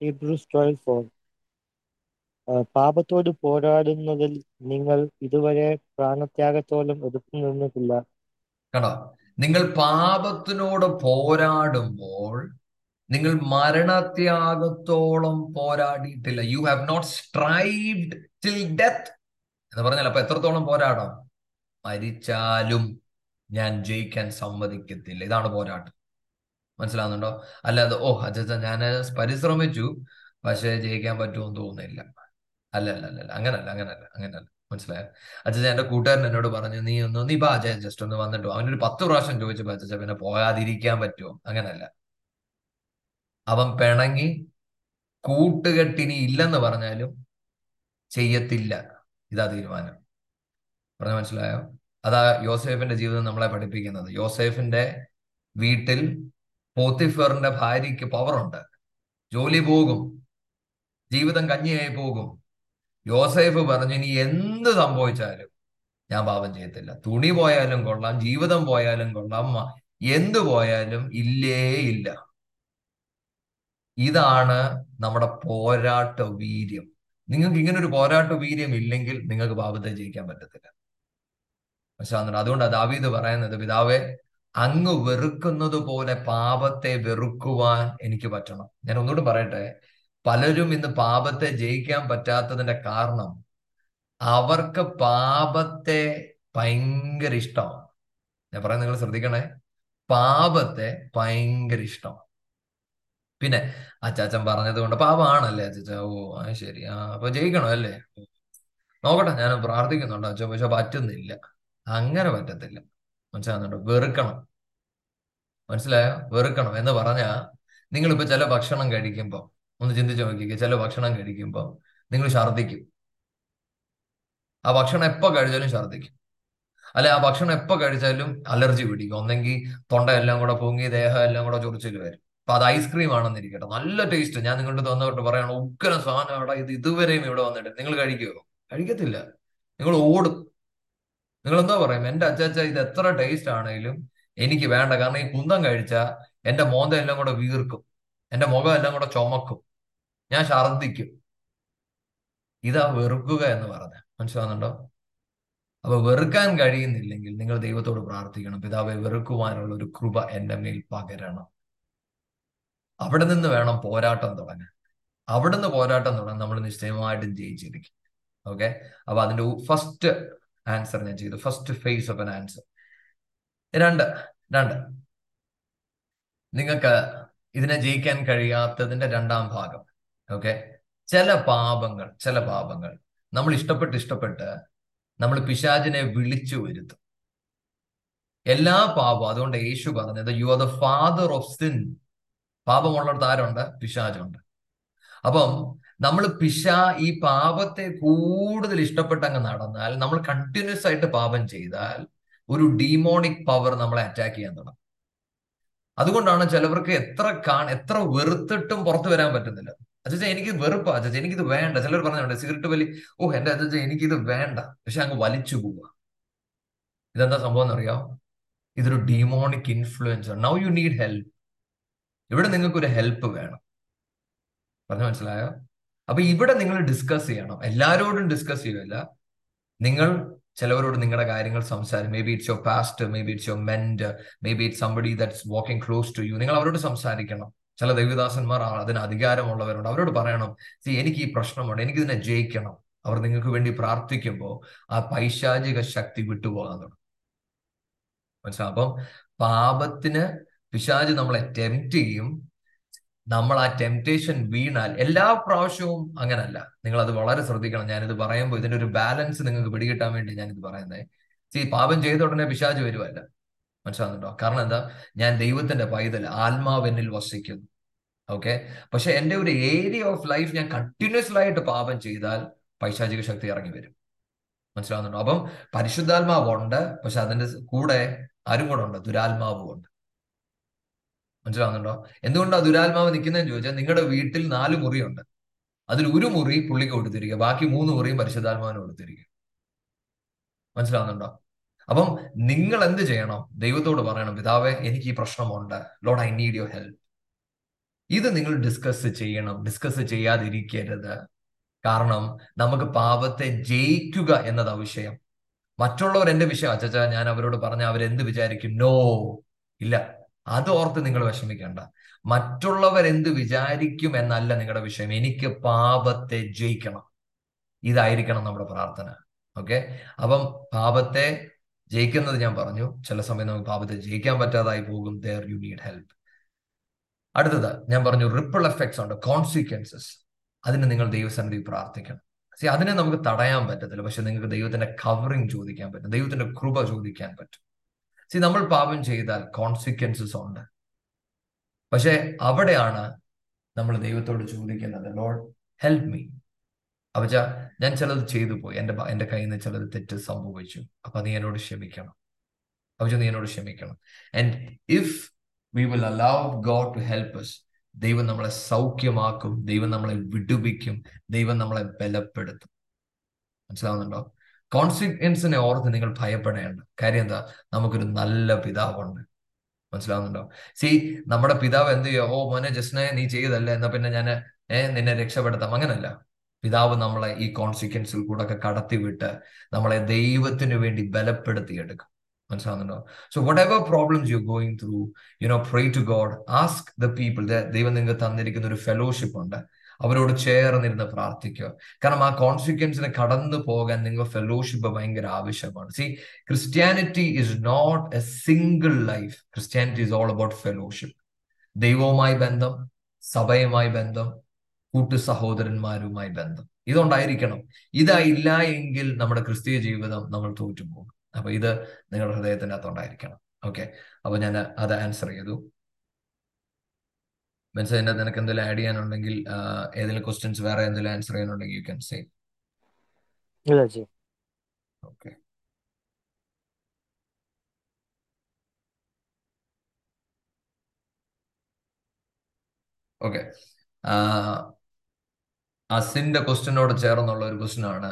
Hebrews twelve four പാപത്തോട് പോരാടുന്നതിൽ നിങ്ങൾ ഇതുവരെ പ്രാണത്യാഗത്തോളം എതിർത്ത് നിന്നിട്ടില്ല കണ്ടോ നിങ്ങൾ പാപത്തിനോട് പോരാടുമ്പോൾ നിങ്ങൾ മരണത്യാഗത്തോളം പോരാടിയിട്ടില്ല. You have not strived till death എന്ന് പറഞ്ഞാൽ അപ്പൊ എത്രത്തോളം പോരാടാം മരിച്ചാലും ഞാൻ ജയിക്കാൻ സമ്മതിക്കത്തില്ല. ഇതാണ് പോരാട്ടം. മനസ്സിലാവുന്നുണ്ടോ? അല്ലാതെ ഓ അച്ഛാ ഞാൻ പരിശ്രമിച്ചു പക്ഷെ ജയിക്കാൻ പറ്റുമെന്ന് തോന്നുന്നില്ല. അല്ല അല്ല അല്ല അങ്ങനല്ല അങ്ങനല്ല അങ്ങനല്ല. മനസ്സിലായോ? അച്ഛൻ എന്റെ കൂട്ടുകാരൻ എന്നോട് പറഞ്ഞു നീ ഒന്ന് നീ ഇപ്പൊ അച്ഛാ ജസ്റ്റ് ഒന്ന് വന്നിട്ടോ അവനൊരു പത്ത് പ്രാവശ്യം ചോദിച്ചപ്പോ അച്ഛൻ പിന്നെ പോകാതിരിക്കാൻ പറ്റുമോ? അങ്ങനല്ല. അവൻ പിണങ്ങി കൂട്ടുകെട്ടിനി ഇല്ലെന്ന് പറഞ്ഞാലും ചെയ്യത്തില്ല. ഇതാ തീരുമാനം. പറഞ്ഞ മനസ്സിലായോ? അതാ യോസേഫിന്റെ ജീവിതം നമ്മളെ പഠിപ്പിക്കുന്നത്. യോസേഫിന്റെ വീട്ടിൽ പോത്തിഫറിന്റെ ഭാര്യയ്ക്ക് പവറുണ്ട് ജോലി പോകും. ജീവിതം കഞ്ഞിയായി പോകും. യോസേഫ് പറഞ്ഞു ഇനി എന്ത് സംഭവിച്ചാലും ഞാൻ പാപം ചെയ്യത്തില്ല. തുണി പോയാലും കൊള്ളാം ജീവിതം പോയാലും കൊള്ളാം എന്ത് പോയാലും ഇല്ലേ ഇല്ല. ഇതാണ് നമ്മുടെ പോരാട്ട വീര്യം. നിങ്ങൾക്ക് ഇങ്ങനെ ഒരു പോരാട്ട വീര്യം ഇല്ലെങ്കിൽ നിങ്ങൾക്ക് പാപത്തെ ജയിക്കാൻ പറ്റത്തില്ല. പക്ഷെ അതുകൊണ്ട് ദാവീദ് പറയുന്നത് പിതാവെ അങ്ങ് വെറുക്കുന്നത് പോലെ പാപത്തെ വെറുക്കുവാൻ എനിക്ക് പറ്റണം. ഞാൻ ഒന്നുകൂടി പറയട്ടെ. പലരും ഇന്ന് പാപത്തെ ജയിക്കാൻ പറ്റാത്തതിന്റെ കാരണം അവർക്ക് പാപത്തെ ഭയങ്കര ഇഷ്ടമാണ്. ഞാൻ പറയാൻ നിങ്ങൾ ശ്രദ്ധിക്കണേ. പാപത്തെ ഭയങ്കര ഇഷ്ടമാണ്. പിന്നെ അച്ചാച്ചൻ പറഞ്ഞത് കൊണ്ട് പാപമാണല്ലേ അച്ചാച്ച ഓ ആ ശരി. ആ അപ്പൊ ജയിക്കണോ അല്ലേ? നോക്കട്ടെ ഞാൻ പ്രാർത്ഥിക്കുന്നുണ്ടോ അച്ഛൻ പക്ഷെ പറ്റുന്നില്ല. അങ്ങനെ പറ്റത്തില്ല. മനസ്സിലാകുന്നുണ്ടോ? വെറുക്കണം. മനസ്സിലായോ? വെറുക്കണം എന്ന് പറഞ്ഞാൽ നിങ്ങളിപ്പോ ചില ഭക്ഷണം കഴിക്കുമ്പോൾ ഒന്ന് ചിന്തിച്ച് നോക്കിക്കുക ചില ഭക്ഷണം കഴിക്കുമ്പോൾ നിങ്ങൾ ഛർദ്ദിക്കും. ആ ഭക്ഷണം എപ്പോ കഴിച്ചാലും ഛർദ്ദിക്കും. അല്ലെ ആ ഭക്ഷണം എപ്പോ കഴിച്ചാലും അലർജി പിടിക്കും. ഒന്നെങ്കിൽ തൊണ്ട എല്ലാം കൂടെ പൊങ്ങി ദേഹം എല്ലാം കൂടെ ചൊറിച്ചിൽ വരും. അപ്പൊ അത് ഐസ്ക്രീം ആണെന്നിരിക്കട്ടെ നല്ല ടേസ്റ്റ്. ഞാൻ നിങ്ങളുടെ തന്നോട്ട് പറയണം ഉഗ്രം സാധനം അവിടെ ഇത് ഇതുവരെയും ഇവിടെ വന്നിട്ട് നിങ്ങൾ കഴിക്കുമോ കഴിക്കത്തില്ല. നിങ്ങൾ ഓടും. നിങ്ങൾ എന്താ പറയും എന്റെ അച്ചാച്ച ഇത് എത്ര ടേസ്റ്റ് ആണെങ്കിലും എനിക്ക് വേണ്ട. കാരണം ഈ കുന്തം കഴിച്ചാൽ എന്റെ മോന്ത എല്ലാം കൂടെ വീർക്കും. എന്റെ മുഖം എല്ലാം കൂടെ ചുമക്കും. ഞാൻ ഛർദ്ദിക്കും. ഇതാ വെറുക്കുക എന്ന് പറഞ്ഞ. മനസ്സിലാവുന്നുണ്ടോ? അപ്പൊ വെറുക്കാൻ കഴിയുന്നില്ലെങ്കിൽ നിങ്ങൾ ദൈവത്തോട് പ്രാർത്ഥിക്കണം. പിതാവെ വെറുക്കുവാനുള്ള ഒരു കൃപ എന്റെ മേൽ പകരണം. അവിടെ നിന്ന് വേണം പോരാട്ടം തുടങ്ങാൻ. അവിടെ നിന്ന് പോരാട്ടം തുടങ്ങാൻ നമ്മൾ നിശ്ചയമായിട്ടും ജയിച്ചിരിക്കും. ഓക്കെ അപ്പൊ അതിന്റെ ഫസ്റ്റ് ആൻസർ ഞാൻ ചെയ്തു. First phase of an answer രണ്ട് രണ്ട്. നിങ്ങൾക്ക് ഇതിനെ ജയിക്കാൻ കഴിയാത്തതിന്റെ രണ്ടാം ഭാഗം. ഓക്കെ ചില പാപങ്ങൾ ചില പാപങ്ങൾ നമ്മൾ ഇഷ്ടപ്പെട്ട് ഇഷ്ടപ്പെട്ട് നമ്മൾ പിശാചിനെ വിളിച്ചു വരുത്തും. എല്ലാ പാപവും അതുകൊണ്ട് യേശു പറഞ്ഞത് you are the father of sin പാപമുള്ളിടത്ത് ആരുണ്ട്? പിശാചുണ്ട്. അപ്പം നമ്മൾ പിശ ഈ പാപത്തെ കൂടുതൽ ഇഷ്ടപ്പെട്ട് അങ്ങ് നടന്നാൽ നമ്മൾ കണ്ടിന്യൂസ് ആയിട്ട് പാപം ചെയ്താൽ ഒരു ഡീമോണിക് പവർ നമ്മളെ അറ്റാക്ക് ചെയ്യാൻ തുടങ്ങും. അതുകൊണ്ടാണ് ചിലവർക്ക് എത്ര കാ എത്ര വെറുത്തിട്ടും പുറത്തു വരാൻ പറ്റുന്നില്ല. അച്ഛാ എനിക്ക് വെറുപ്പാ. അച്ഛാ എനിക്കിത് വേണ്ട. ചിലർ പറഞ്ഞിട്ടുണ്ട് സിഗരറ്റ് വലി ഓ എന്റെ അച്ഛാ എനിക്കിത് വേണ്ട. പക്ഷെ അങ്ങ് വലിച്ചു പോവുക. ഇതെന്താ സംഭവം എന്നറിയോ? ഇതൊരു demonic influence now you need help ഇവിടെ നിങ്ങൾക്ക് ഒരു ഹെൽപ്പ് വേണം. പറഞ്ഞു മനസ്സിലായോ? അപ്പൊ ഇവിടെ നിങ്ങൾ ഡിസ്കസ് ചെയ്യണം. എല്ലാരോടും ഡിസ്കസ് ചെയ്യുമല്ല നിങ്ങൾ ചിലവരോട് നിങ്ങളുടെ കാര്യങ്ങൾ സംസാരിക്കും. Maybe it's your past maybe it's your mind maybe it somebody that's walking close to you നിങ്ങൾ അവരോട് സംസാരിക്കണം. ചില ദൈവദാസന്മാർ അതിന് അധികാരമുള്ളവരുണ്ട്. അവരോട് പറയണം സി എനിക്ക് ഈ പ്രശ്നമുണ്ട്. എനിക്ക് ഇതിനെ ജയിക്കണം. അവർ നിങ്ങൾക്ക് വേണ്ടി പ്രാർത്ഥിക്കുമ്പോൾ ആ പൈശാചിക ശക്തി വിട്ടുപോകാൻ തുടങ്ങും. മനസ്സിലാവും അപ്പം പാപത്തിന് പിശാജ് നമ്മളെ ടെംപ്റ്റ് ചെയ്യും. നമ്മൾ ആ ടെംപ്റ്റേഷൻ വീണാൽ എല്ലാ പ്രാവശ്യവും അങ്ങനല്ല. നിങ്ങൾ അത് വളരെ ശ്രദ്ധിക്കണം. ഞാനിത് പറയുമ്പോൾ ഇതിന്റെ ഒരു ബാലൻസ് നിങ്ങൾക്ക് പിടികിട്ടാൻ വേണ്ടി ഞാനിത് പറയുന്നത് ഈ പാപം ചെയ്ത ഉടനെ പിശാജ് വരുമല്ല മനസ്സിലാകുന്നുണ്ടോ കാരണം എന്താ? ഞാൻ ദൈവത്തിന്റെ പൈതൽ ആത്മാവെന്നിൽ വസിക്കുന്നു. ഓക്കെ പക്ഷെ എന്റെ ഒരു ഏരിയ ഓഫ് ലൈഫ് ഞാൻ കണ്ടിന്യൂസ് ആയിട്ട് പാപം ചെയ്താൽ പൈശാചിക ശക്തി ഇറങ്ങി വരും. മനസ്സിലാകുന്നുണ്ടോ അപ്പം പരിശുദ്ധാത്മാവ് ഉണ്ട് പക്ഷെ അതിന്റെ കൂടെ ആരും കൂടെ ഉണ്ട്? ദുരാത്മാവും ഉണ്ട് മനസ്സിലാവുന്നുണ്ടോ? എന്തുകൊണ്ടാണ് ദുരാത്മാവ് നിൽക്കുന്നതെന്ന് ചോദിച്ചാൽ നിങ്ങളുടെ വീട്ടിൽ നാല് മുറിയുണ്ട്. അതിൽ ഒരു മുറി പുള്ളിക്ക് കൊടുത്തിരിക്കുക ബാക്കി മൂന്ന് മുറിയും പരിശുദ്ധാത്മാവിന് കൊടുത്തിരിക്കുക മനസ്സിലാവുന്നുണ്ടോ? അപ്പം നിങ്ങൾ എന്ത് ചെയ്യണം? ദൈവത്തോട് പറയണം പിതാവേ എനിക്ക് ഈ പ്രശ്നമുണ്ട്. Lord I need your help ഇത് നിങ്ങൾ ഡിസ്കസ് ചെയ്യണം. ഡിസ്കസ് ചെയ്യാതിരിക്കരുത്. കാരണം നമുക്ക് പാപത്തെ ജയിക്കുക എന്നത് വിഷയം. മറ്റുള്ളവർ എന്റെ വിഷയം? അച്ചാ ഞാൻ അവരോട് പറഞ്ഞ അവരെന്ത് വിചാരിക്കും? നോ ഇല്ല. അത് ഓർത്ത് നിങ്ങൾ വിഷമിക്കേണ്ട. മറ്റുള്ളവർ എന്ത് വിചാരിക്കും എന്നല്ല നിങ്ങളുടെ വിഷയം. എനിക്ക് പാപത്തെ ജയിക്കണം. ഇതായിരിക്കണം നമ്മുടെ പ്രാർത്ഥന. ഓക്കെ? അപ്പം പാപത്തെ ജയിക്കുന്നത് ഞാൻ പറഞ്ഞു. ചില സമയം നമുക്ക് പാപത്തെ ജയിക്കാൻ പറ്റാതായി പോകും. ദർ യു നീഡ് ഹെൽപ്പ് അടുത്തത് ഞാൻ പറഞ്ഞു റിപ്പിൾ എഫക്ട്സ് ഉണ്ട്. കോൺസിക്വൻസസ് അതിന് നിങ്ങൾ ദൈവസന്നിധി പ്രാർത്ഥിക്കണം. സി അതിനെ നമുക്ക് തടയാൻ പറ്റത്തില്ല. പക്ഷെ നിങ്ങൾക്ക് ദൈവത്തിന്റെ കവറിങ് ചോദിക്കാൻ പറ്റും. ദൈവത്തിന്റെ കൃപ ചോദിക്കാൻ പറ്റും. സി നമ്മൾ പാപം ചെയ്താൽ കോൺസിക്വൻസസ് ഉണ്ട്. പക്ഷെ അവിടെയാണ് നമ്മൾ ദൈവത്തോട് ചോദിക്കുന്നത് ലോഡ് ഹെൽപ്പ് മീ അപ്പച്ച ഞാൻ ചിലത് ചെയ്തു പോയി. എന്റെ എന്റെ കയ്യിൽ നിന്ന് ചിലത് തെറ്റ് സംഭവിച്ചു. അപ്പൊ നീ എന്നോട് ക്ഷമിക്കണം. അപ്പച്ച നീ എന്നോട് ക്ഷമിക്കണം. And if we will allow God to help us ദൈവം നമ്മളെ സൗഖ്യമാക്കും ദൈവം നമ്മളെ വിടുവിക്കും ദൈവം നമ്മളെ ബലപ്പെടുത്തും. മനസ്സിലാവുന്നുണ്ടോ? കോൺസിക്വൻസിനെ ഓർത്ത് നിങ്ങൾ ഭയപ്പെടേണ്ട. കാര്യം എന്താ? നമുക്കൊരു നല്ല പിതാവുണ്ട്. മനസ്സിലാവുന്നുണ്ടോ? സി നമ്മുടെ പിതാവ് എന്ത് ചെയ്യോ? ഓ മോനെ ജസ്നെ നീ ചെയ്തല്ലേ എന്നാ പിന്നെ ഞാൻ ഏഹ് നിന്നെ രക്ഷപ്പെടുത്താം. അങ്ങനല്ല. പിതാവ് നമ്മളെ ഈ കോൺസിക്വൻസിൽ കൂടെ ഒക്കെ കടത്തിവിട്ട് നമ്മളെ ദൈവത്തിന് വേണ്ടി ബലപ്പെടുത്തിയെടുക്കും. മനസ്സിലാവുന്നുണ്ടോ? So whatever problems you going through you know pray to God ask the people ദൈവം നിങ്ങൾക്ക് തന്നിരിക്കുന്ന ഒരു ഫെലോഷിപ്പ് ഉണ്ട്. അവരോട് ചേർന്നിരുന്ന് പ്രാർത്ഥിക്കുക. കാരണം ആ കോൺസിക്വൻസിനെ കടന്നു പോകാൻ നിങ്ങൾ ഫെലോഷിപ്പ് ഭയങ്കര ആവശ്യമാണ്. See Christianity is not a single life Christianity is all about fellowship ദൈവവുമായി ബന്ധം സഭയുമായി ബന്ധം കൂട്ടു സഹോദരന്മാരുമായി ബന്ധം. ഇതുണ്ടായിരിക്കണം. ഇതായില്ല എങ്കിൽ നമ്മുടെ ക്രിസ്തീയ ജീവിതം നമ്മൾ തോറ്റുപോകും. അപ്പൊ ഇത് നിങ്ങളുടെ ഹൃദയത്തിന്റെ അകത്തുണ്ടായിരിക്കണം ഓക്കെ അപ്പൊ ഞാൻ അത് ആൻസർ ചെയ്തു. മനസ്സിൽ അതിനകത്ത് നിനക്ക് എന്തെങ്കിലും ആഡ് ചെയ്യാനുണ്ടെങ്കിൽ ഏതെങ്കിലും ക്വസ്റ്റ്യൻസ് വേറെ എന്തെങ്കിലും ആൻസർ ചെയ്യാനുണ്ടെങ്കിൽ യു ക്യാൻ സേ ഇല്ല ജി ഓക്കെ ഓക്കെ അസിന്റെ ക്വസ്റ്റ്യനോട് ചേർന്നുള്ള ഒരു ക്വസ്റ്റ്യൻ ആണ്.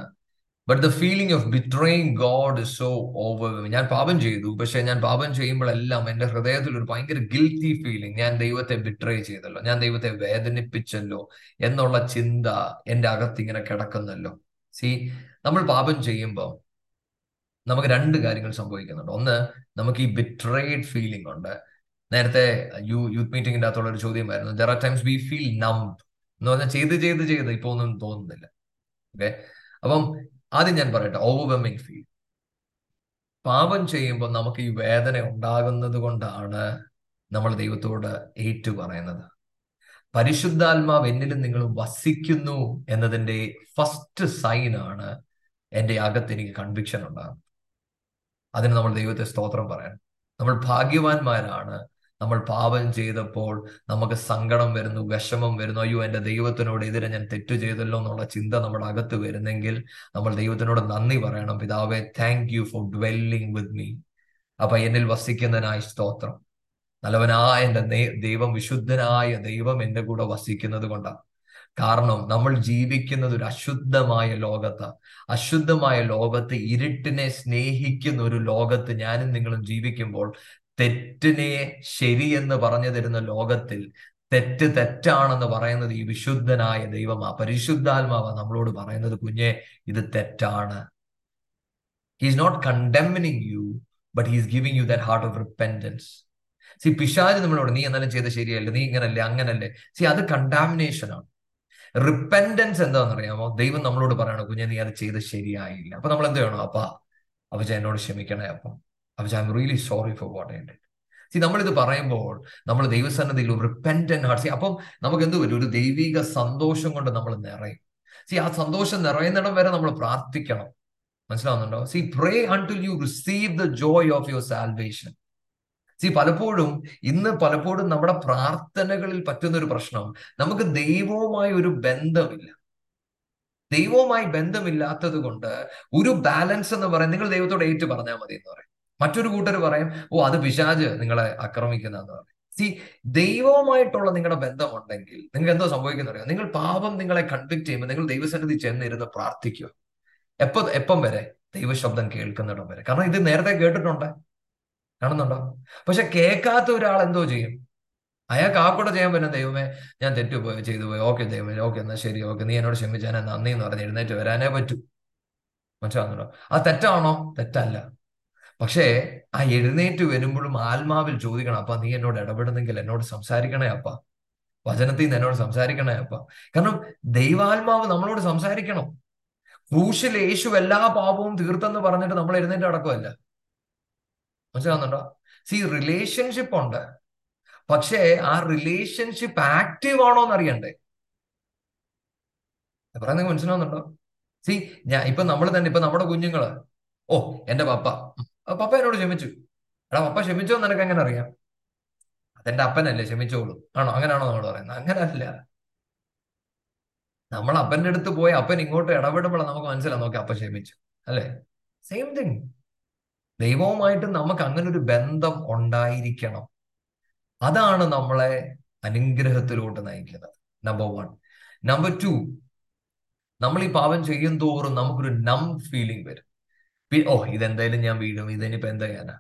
But the feeling of betraying God so over ഞാൻ പാപം ചെയ്തു പക്ഷെ ഞാൻ പാപം ചെയ്യുമ്പോഴെല്ലാം എന്റെ ഹൃദയത്തിൽ ഒരു ഭയങ്കര ഗിൽത്തി ഫീലിംഗ് ഞാൻ ദൈവത്തെ ബിട്രേ ചെയ്തല്ലോ. ഞാൻ ദൈവത്തെ വേദനിപ്പിച്ചല്ലോ എന്നുള്ള ചിന്ത എന്റെ അകത്ത് ഇങ്ങനെ കിടക്കുന്നല്ലോ. സി നമ്മൾ പാപം ചെയ്യുമ്പോൾ നമുക്ക് രണ്ട് കാര്യങ്ങൾ സംഭവിക്കുന്നുണ്ട്. ഒന്ന് നമുക്ക് ഈ ബിട്രേഡ് ഫീലിംഗ് ഉണ്ട്. നേരത്തെ യു യൂത്ത് മീറ്റിംഗിന്റെ അകത്തുള്ള ഒരു ചോദ്യമായിരുന്നു there are times we feel numb എന്ന് പറഞ്ഞാൽ ചെയ്ത് ചെയ്ത് ചെയ്ത് ഇപ്പൊ ഒന്നും തോന്നുന്നില്ല. ഓക്കെ അപ്പം ആദ്യം ഞാൻ പറയട്ടെ ഓവർവെമിങ് ഫീൽ പാപം ചെയ്യുമ്പോൾ നമുക്ക് ഈ വേദന ഉണ്ടാകുന്നത് കൊണ്ടാണ് നമ്മൾ ദൈവത്തോട് ഏറ്റു പറയുന്നത് പരിശുദ്ധാത്മാവ് എന്നിലും നിങ്ങൾ വസിക്കുന്നു എന്നതിന്റെ ഫസ്റ്റ് സൈനാണ് എന്റെ അകത്ത് എനിക്ക് കൺവിക്ഷൻ ഉണ്ടാകുന്നത്. അതിന് നമ്മൾ ദൈവത്തെ സ്തോത്രം പറയണം നമ്മൾ ഭാഗ്യവാന്മാരാണ് നമ്മൾ പാപം ചെയ്തപ്പോൾ നമുക്ക് സങ്കടം വരുന്നു വിഷമം വരുന്നു. അയ്യോ എന്റെ ദൈവത്തിനോട് എതിരെ ഞാൻ തെറ്റു ചെയ്തല്ലോ എന്നുള്ള ചിന്ത നമ്മുടെ അകത്ത് വരുന്നെങ്കിൽ നമ്മൾ ദൈവത്തിനോട് നന്ദി പറയണം. പിതാവെ thank you for dwelling with me അപ്പൊ എന്നിൽ വസിക്കുന്നതിനായി സ്തോത്രം. നല്ലവനായ എന്റെ ദൈവം വിശുദ്ധനായ ദൈവം എന്റെ കൂടെ വസിക്കുന്നത് കൊണ്ടാണ് കാരണം നമ്മൾ ജീവിക്കുന്നത് ഒരു അശുദ്ധമായ ലോകത്ത്. അശുദ്ധമായ ലോകത്ത് ഇരുട്ടിനെ സ്നേഹിക്കുന്ന ഒരു ലോകത്ത് ഞാനും നിങ്ങളും ജീവിക്കുമ്പോൾ തെറ്റിനെ ശരിയെന്ന് പറഞ്ഞു തരുന്ന ലോകത്തിൽ തെറ്റ് തെറ്റാണെന്ന് പറയുന്നത് ഈ വിശുദ്ധനായ ദൈവമാ പരിശുദ്ധാത്മാവ നമ്മളോട് പറയുന്നത് കുഞ്ഞെ ഇത് തെറ്റാണ്. He's not condemning you but he's giving you that heart of repentance see പിശാജ് നമ്മളോട് നീ എന്നാലും ചെയ്ത് ശരിയല്ല? നീ ഇങ്ങനല്ലേ? അങ്ങനല്ലേ? സി അത് കണ്ടാമിനേഷൻ ആണ്. റിപ്പന്റൻസ് എന്താണെന്ന് അറിയാമോ ദൈവം നമ്മളോട് പറയണോ കുഞ്ഞെ നീ അത് ചെയ്ത് ശരിയായില്ല. അപ്പൊ നമ്മൾ എന്ത് ചെയ്യണം? അപ്പാ അവച്ച എന്നോട് ക്ഷമിക്കണേ അപ്പ. അവച്ച I'm really sorry for what I did നമ്മളിത് പറയുമ്പോൾ നമ്മൾ ദൈവസന്നദ്ധയിൽ ഒരു റിപ്പന്റൻ ഹാർട്ട് സി അപ്പം നമുക്ക് എന്ത് വരും? ഒരു ദൈവിക സന്തോഷം കൊണ്ട് നമ്മൾ നിറയും. സി ആ സന്തോഷം നിറയുന്നിടം വരെ നമ്മൾ പ്രാർത്ഥിക്കണം. മനസ്സിലാവുന്നുണ്ടോ? See pray until you receive the joy of your salvation see പലപ്പോഴും ഇന്ന് പലപ്പോഴും നമ്മുടെ പ്രാർത്ഥനകളിൽ പറ്റുന്ന ഒരു പ്രശ്നം നമുക്ക് ദൈവവുമായി ഒരു ബന്ധമില്ല. ദൈവവുമായി ബന്ധമില്ലാത്തത് കൊണ്ട് ഒരു ബാലൻസ് എന്ന് പറയാൻ നിങ്ങൾ ദൈവത്തോട് ഏറ്റു പറഞ്ഞാൽ മതി എന്ന് പറയും. മറ്റൊരു കൂട്ടർ പറയും ഓ അത് പിശാജ് നിങ്ങളെ ആക്രമിക്കുന്നതെന്ന് പറയും. സി ദൈവവുമായിട്ടുള്ള നിങ്ങളുടെ ബന്ധമുണ്ടെങ്കിൽ നിങ്ങൾക്ക് എന്തോ സംഭവിക്കുന്നറിയോ നിങ്ങൾ പാപം നിങ്ങളെ കൺവിക്ട് ചെയ്യുമ്പോൾ നിങ്ങൾ ദൈവസന്നിധി ചെന്നിരുന്ന് പ്രാർത്ഥിക്കുക. എപ്പോ എപ്പം വരെ? ദൈവശബ്ദം കേൾക്കുന്നിടം വരെ. കാരണം ഇത് നേരത്തെ കേട്ടിട്ടുണ്ട്. കാണുന്നുണ്ടോ? പക്ഷെ കേൾക്കാത്ത ഒരാൾ എന്തോ ചെയ്യും? അയാൾക്ക് ആ കൂടെ ചെയ്യാൻ പറ്റും ദൈവമേ ഞാൻ തെറ്റു പോയി ചെയ്തു പോയി. ഓക്കെ ദൈവമേ ഓക്കെ എന്നാ ശരി ഓക്കെ. നീ എന്നോട് ക്ഷമിച്ചാൽ നന്ദി എന്ന് പറഞ്ഞ് എഴുന്നേറ്റ് വരാനേ പറ്റൂ. മനസ്സിലാകുന്നുണ്ടോ ആ തെറ്റാണോ? തെറ്റല്ല. പക്ഷേ ആ എഴുന്നേറ്റ് വരുമ്പോഴും ആത്മാവിൽ ചോദിക്കണം അപ്പ നീ എന്നോട് ഇടപെടുന്നെങ്കിൽ എന്നോട് സംസാരിക്കണേ അപ്പ. വചനത്തിൽ നിന്ന് എന്നോട് സംസാരിക്കണേ അപ്പ. കാരണം ദൈവാത്മാവ് നമ്മളോട് സംസാരിക്കണം. ക്രൂശിൽ യേശു എല്ലാ പാപവും തീർത്തെന്ന് പറഞ്ഞിട്ട് നമ്മൾ എഴുന്നേറ്റ് അടക്കമല്ല മനസ്സിലാവുന്നുണ്ടോ? സി റിലേഷൻഷിപ്പ് ഉണ്ട്. പക്ഷേ ആ റിലേഷൻഷിപ്പ് ആക്റ്റീവ് ആണോ എന്ന് അറിയണ്ടേ പറയുന്നത് മനസ്സിലാവുന്നുണ്ടോ? സി ഞാൻ ഇപ്പൊ നമ്മൾ തന്നെ ഇപ്പൊ നമ്മുടെ കുഞ്ഞുങ്ങൾ. ഓ എന്റെ പപ്പ. പപ്പ എന്നോട് ക്ഷമിച്ചു. എടാ പപ്പ ക്ഷമിച്ചോ എന്ന് നിനക്ക് എങ്ങനെ അറിയാം? അതെന്റെ അപ്പനല്ലേ ക്ഷമിച്ചോളൂ. ആണോ? അങ്ങനെയാണോ നമ്മൾ പറയുന്നത്? അങ്ങനല്ല. നമ്മൾ അപ്പന്റെ അടുത്ത് പോയി അപ്പൻ ഇങ്ങോട്ട് ഇടപെടുമ്പോൾ നമുക്ക് മനസ്സിലാ നോക്കി അപ്പ ക്ഷമിച്ചു. അല്ലേ? സെയിം തിങ് ദൈവവുമായിട്ട് നമുക്ക് അങ്ങനെ ഒരു ബന്ധം ഉണ്ടായിരിക്കണം. അതാണ് നമ്മളെ അനുഗ്രഹത്തിലോട്ട് നയിക്കുന്നത്. നമ്പർ വൺ നമ്പർ ടു നമ്മൾ ഈ പാപം ചെയ്യും തോറും നമുക്കൊരു നം ഫീലിംഗ് വരും. ഓ ഇതെന്തായാലും ഞാൻ വീഴും. ഇതിനിപ്പോ എന്താ ഞാനാ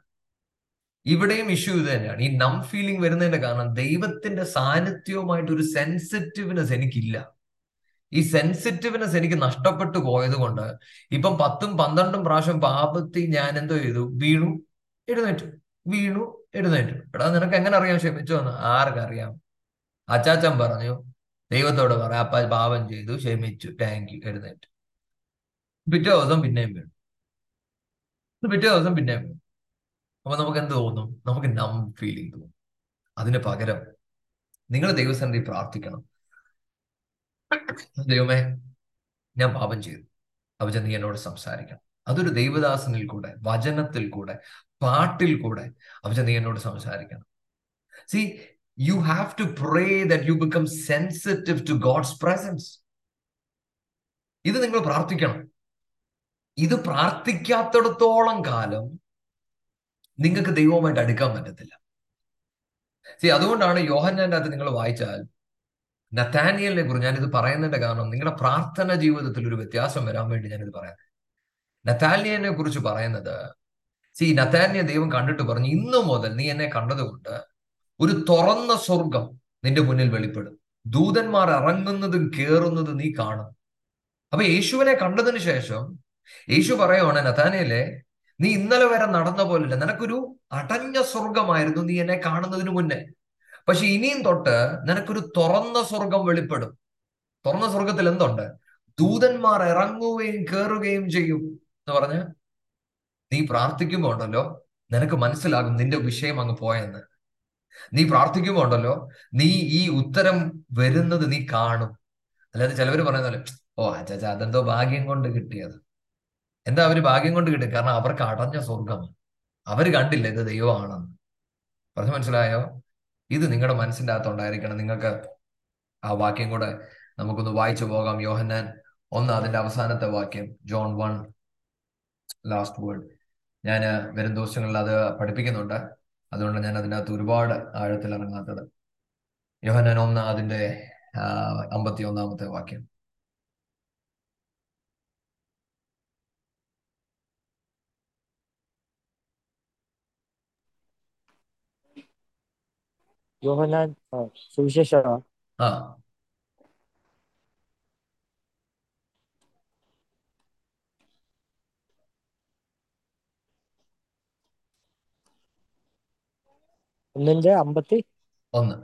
ഇവിടെയും ഇഷ്യൂ ഇത് തന്നെയാണ്. ഈ നം ഫീലിംഗ് വരുന്നതിന്റെ കാരണം ദൈവത്തിന്റെ സാന്നിധ്യവുമായിട്ട് ഒരു സെൻസിറ്റീവ്നെസ് എനിക്കില്ല. ഈ സെൻസിറ്റീവ്നെസ് എനിക്ക് നഷ്ടപ്പെട്ടു പോയത് കൊണ്ട് ഇപ്പം പത്തും പന്ത്രണ്ടും പ്രാവശ്യം പാപത്തി ഞാൻ എന്തോ ചെയ്തു? വീണു എഴുന്നേറ്റു. വീണു എഴുന്നേറ്റു. എടാ നിനക്ക് എങ്ങനെ അറിയാം? ക്ഷമിച്ചു എന്ന് ആർക്കറിയാം? അച്ചാച്ചൻ പറഞ്ഞു ദൈവത്തോട് പറ അപ്പ പാപം ചെയ്തു ക്ഷമിച്ചു. താങ്ക് യു എഴുന്നേറ്റു. പിറ്റേ ദിവസം പിന്നെയും വീണു. പിറ്റേ ദിവസം പിന്നെ അപ്പൊ നമുക്ക് എന്ത് തോന്നും? നമുക്ക് നം ഫീലിംഗ് തോന്നും. അതിന് പകരം നിങ്ങൾ ദൈവസന്നിധി പ്രാർത്ഥിക്കണം. ദൈവമേ ഞാൻ പാപം ചെയ്തു. അവജ നീ എന്നോട് സംസാരിക്കണം. അതൊരു ദൈവദാസനിൽ കൂടെ വചനത്തിൽ കൂടെ പാട്ടിൽ കൂടെ അവജ നീ എന്നോട് സംസാരിക്കണം. See you have to pray that you become sensitive to God's presence ഇത് നിങ്ങൾ പ്രാർത്ഥിക്കണം. ഇത് പ്രാർത്ഥിക്കാത്തിടത്തോളം കാലം നിങ്ങൾക്ക് ദൈവവുമായിട്ട് അടുക്കാൻ പറ്റത്തില്ല. സി അതുകൊണ്ടാണ് യോഹന്നാന്റെ അകത്ത് നിങ്ങൾ വായിച്ചാൽ നത്താനിയലിനെ കുറിച്ച് ഞാനിത് പറയുന്നതിന്റെ കാരണം നിങ്ങളുടെ പ്രാർത്ഥന ജീവിതത്തിൽ ഒരു വ്യത്യാസം വരാൻ വേണ്ടി ഞാനിത് പറയുന്നത് നത്താനിയനെ കുറിച്ച് പറയുന്നത് സി നത്താനിയ ദൈവം കണ്ടിട്ട് പറഞ്ഞു ഇന്നു മുതൽ നീ എന്നെ കണ്ടതുകൊണ്ട് ഒരു തുറന്ന സ്വർഗം നിന്റെ മുന്നിൽ വെളിപ്പെടും. ദൂതന്മാർ ഇറങ്ങുന്നതും കേറുന്നതും നീ കാണും. അപ്പൊ യേശുവിനെ കണ്ടതിന് ശേഷം യേശു പറയുവാണ് നഥാനയിലെ നീ ഇന്നലെ വരെ നടന്ന പോലില്ല. നിനക്കൊരു അടഞ്ഞ സ്വർഗമായിരുന്നു നീ എന്നെ കാണുന്നതിന് മുന്നേ. പക്ഷെ ഇനിയും തൊട്ട് നിനക്കൊരു തുറന്ന സ്വർഗം വെളിപ്പെടും. തുറന്ന സ്വർഗത്തിൽ എന്തുണ്ട്? ദൂതന്മാർ ഇറങ്ങുകയും കയറുകയും ചെയ്യും. എന്ന് പറഞ്ഞ് നീ പ്രാർത്ഥിക്കുമ്പോ ഉണ്ടല്ലോ നിനക്ക് മനസ്സിലാകും നിന്റെ വിഷയം അങ്ങ് പോയെന്ന്. നീ പ്രാർത്ഥിക്കുമ്പോ ഉണ്ടല്ലോ നീ ഈ ഉത്തരം വരുന്നത് നീ കാണും. അല്ലാതെ ചിലവർ പറയുന്നല്ലോ ഓ അച്ചാ അതെന്തോ ഭാഗ്യം കൊണ്ട് കിട്ടിയത്. എന്താ അവർ ഭാഗ്യം കൊണ്ട് കിട്ടും കാരണം അവർക്ക് അടഞ്ഞ സ്വർഗം അവർ കണ്ടില്ല ഇത് ദൈവമാണെന്ന്. പറഞ്ഞു മനസ്സിലായോ? ഇത് നിങ്ങളുടെ മനസ്സിന്റെ അകത്തുണ്ടായിരിക്കണം. നിങ്ങൾക്ക് ആ വാക്യം കൂടെ നമുക്കൊന്ന് വായിച്ചു പോകാം. യോഹന്നാൻ ഒന്ന് അതിന്റെ അവസാനത്തെ വാക്യം. ജോൺ വൺ ലാസ്റ്റ് വേർഡ് ഞാൻ വരും ദിവസങ്ങളിൽ അത് പഠിപ്പിക്കുന്നുണ്ട്. അതുകൊണ്ട് ഞാൻ അതിനകത്ത് ഒരുപാട് ആഴത്തിൽ ഇറങ്ങാത്തത്. യോഹന്നാൻ ഒന്ന് അതിന്റെ അമ്പത്തി ഒന്നാമത്തെ വാക്യം. യോഹനാൻ ആ, സുവിശേഷ ആ. ഒന്നിന്റെ അമ്പത്തി? ഒന്ന്.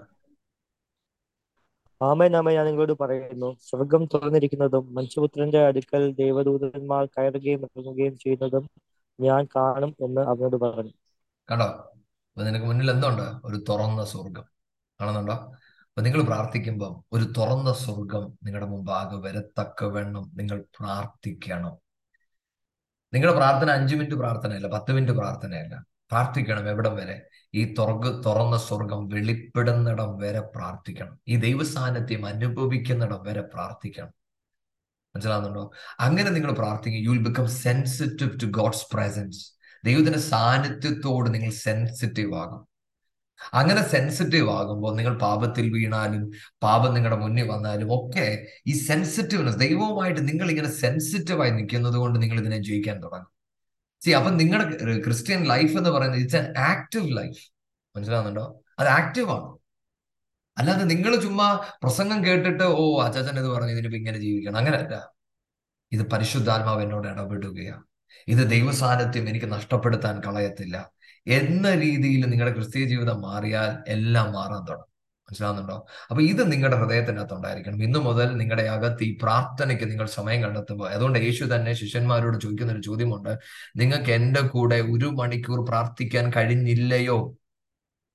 ആമേൻ ആമേൻ. ഞാൻ നിങ്ങളോട് പറയുന്നു സ്വർഗം തുറന്നിരിക്കുന്നതും മനുഷ്യപുത്രന്റെ അടുക്കൽ ദേവദൂതന്മാർ കയറുകയും ഇറങ്ങുകയും ചെയ്യുന്നതും ഞാൻ കാണും എന്ന് അവനോട് പറഞ്ഞു. കണ്ടോ? അപ്പൊ നിനക്ക് മുന്നിൽ എന്തുണ്ട്? ഒരു തുറന്ന സ്വർഗം കാണുന്നുണ്ടോ? അപ്പൊ നിങ്ങൾ പ്രാർത്ഥിക്കുമ്പോൾ ഒരു തുറന്ന സ്വർഗം നിങ്ങളുടെ മുമ്പാകെ വരത്തക്ക വേണം നിങ്ങൾ പ്രാർത്ഥിക്കണം. നിങ്ങളുടെ പ്രാർത്ഥന അഞ്ചു മിനിറ്റ് പ്രാർത്ഥനയല്ല പത്ത് മിനിറ്റ് പ്രാർത്ഥനയല്ല. പ്രാർത്ഥിക്കണം എവിടം വരെ? ഈ തുറഗ് തുറന്ന സ്വർഗം വെളിപ്പെടുന്നിടം വരെ പ്രാർത്ഥിക്കണം. ഈ ദൈവസാന്നിധ്യം അനുഭവിക്കുന്നിടം വരെ പ്രാർത്ഥിക്കണം. മനസ്സിലാകുന്നുണ്ടോ അങ്ങനെ നിങ്ങൾ പ്രാർത്ഥിക്കും. You will become sensitive to God's presence ദൈവത്തിന്റെ സാന്നിധ്യത്തോട് നിങ്ങൾ സെൻസിറ്റീവ് ആകും. അങ്ങനെ സെൻസിറ്റീവ് ആകുമ്പോൾ നിങ്ങൾ പാപത്തിൽ വീണാലും പാപം നിങ്ങളുടെ മുന്നിൽ വന്നാലും ഒക്കെ ഈ സെൻസിറ്റീവ്നെസ് ദൈവവുമായിട്ട് നിങ്ങൾ ഇങ്ങനെ സെൻസിറ്റീവായി നിൽക്കുന്നത് കൊണ്ട് നിങ്ങൾ ഇതിനെ ജയിക്കാൻ തുടങ്ങും. സി അപ്പൊ നിങ്ങളുടെ ക്രിസ്ത്യൻ ലൈഫ് എന്ന് പറയുന്നത് ഇറ്റ്സ് ആൻ ആക്റ്റീവ് ലൈഫ് മനസ്സിലാവുന്നുണ്ടോ? അത് ആക്റ്റീവ് ആണ്. അല്ലാതെ നിങ്ങൾ ചുമ്മാ പ്രസംഗം കേട്ടിട്ട് ഓ അച്ചാച്ചൻ ഇത് പറഞ്ഞു ഇതിനിപ്പോ ഇങ്ങനെ ജീവിക്കണം. അങ്ങനെയല്ല. ഇത് പരിശുദ്ധാത്മാവ് എന്നോട് ഇടപെടുകയാണ്. ഇത് ദൈവസാന്നിധ്യം എനിക്ക് നഷ്ടപ്പെടുത്താൻ കളയത്തില്ല. എന്ന രീതിയിൽ നിങ്ങളുടെ ക്രിസ്തീയ ജീവിതം മാറിയാൽ എല്ലാം മാറാൻ തുടങ്ങും. മനസ്സിലാവുന്നുണ്ടോ? അപ്പൊ ഇത് നിങ്ങളുടെ ഹൃദയത്തിനകത്ത് ഉണ്ടായിരിക്കണം ഇന്നു മുതൽ നിങ്ങളുടെ അകത്ത് ഈ പ്രാർത്ഥനയ്ക്ക് നിങ്ങൾ സമയം കണ്ടെത്തുമ്പോൾ അതുകൊണ്ട് യേശു തന്നെ ശിഷ്യന്മാരോട് ചോദിക്കുന്ന ഒരു ചോദ്യമുണ്ട്. നിങ്ങൾക്ക് എന്റെ കൂടെ ഒരു മണിക്കൂർ പ്രാർത്ഥിക്കാൻ കഴിഞ്ഞില്ലയോ?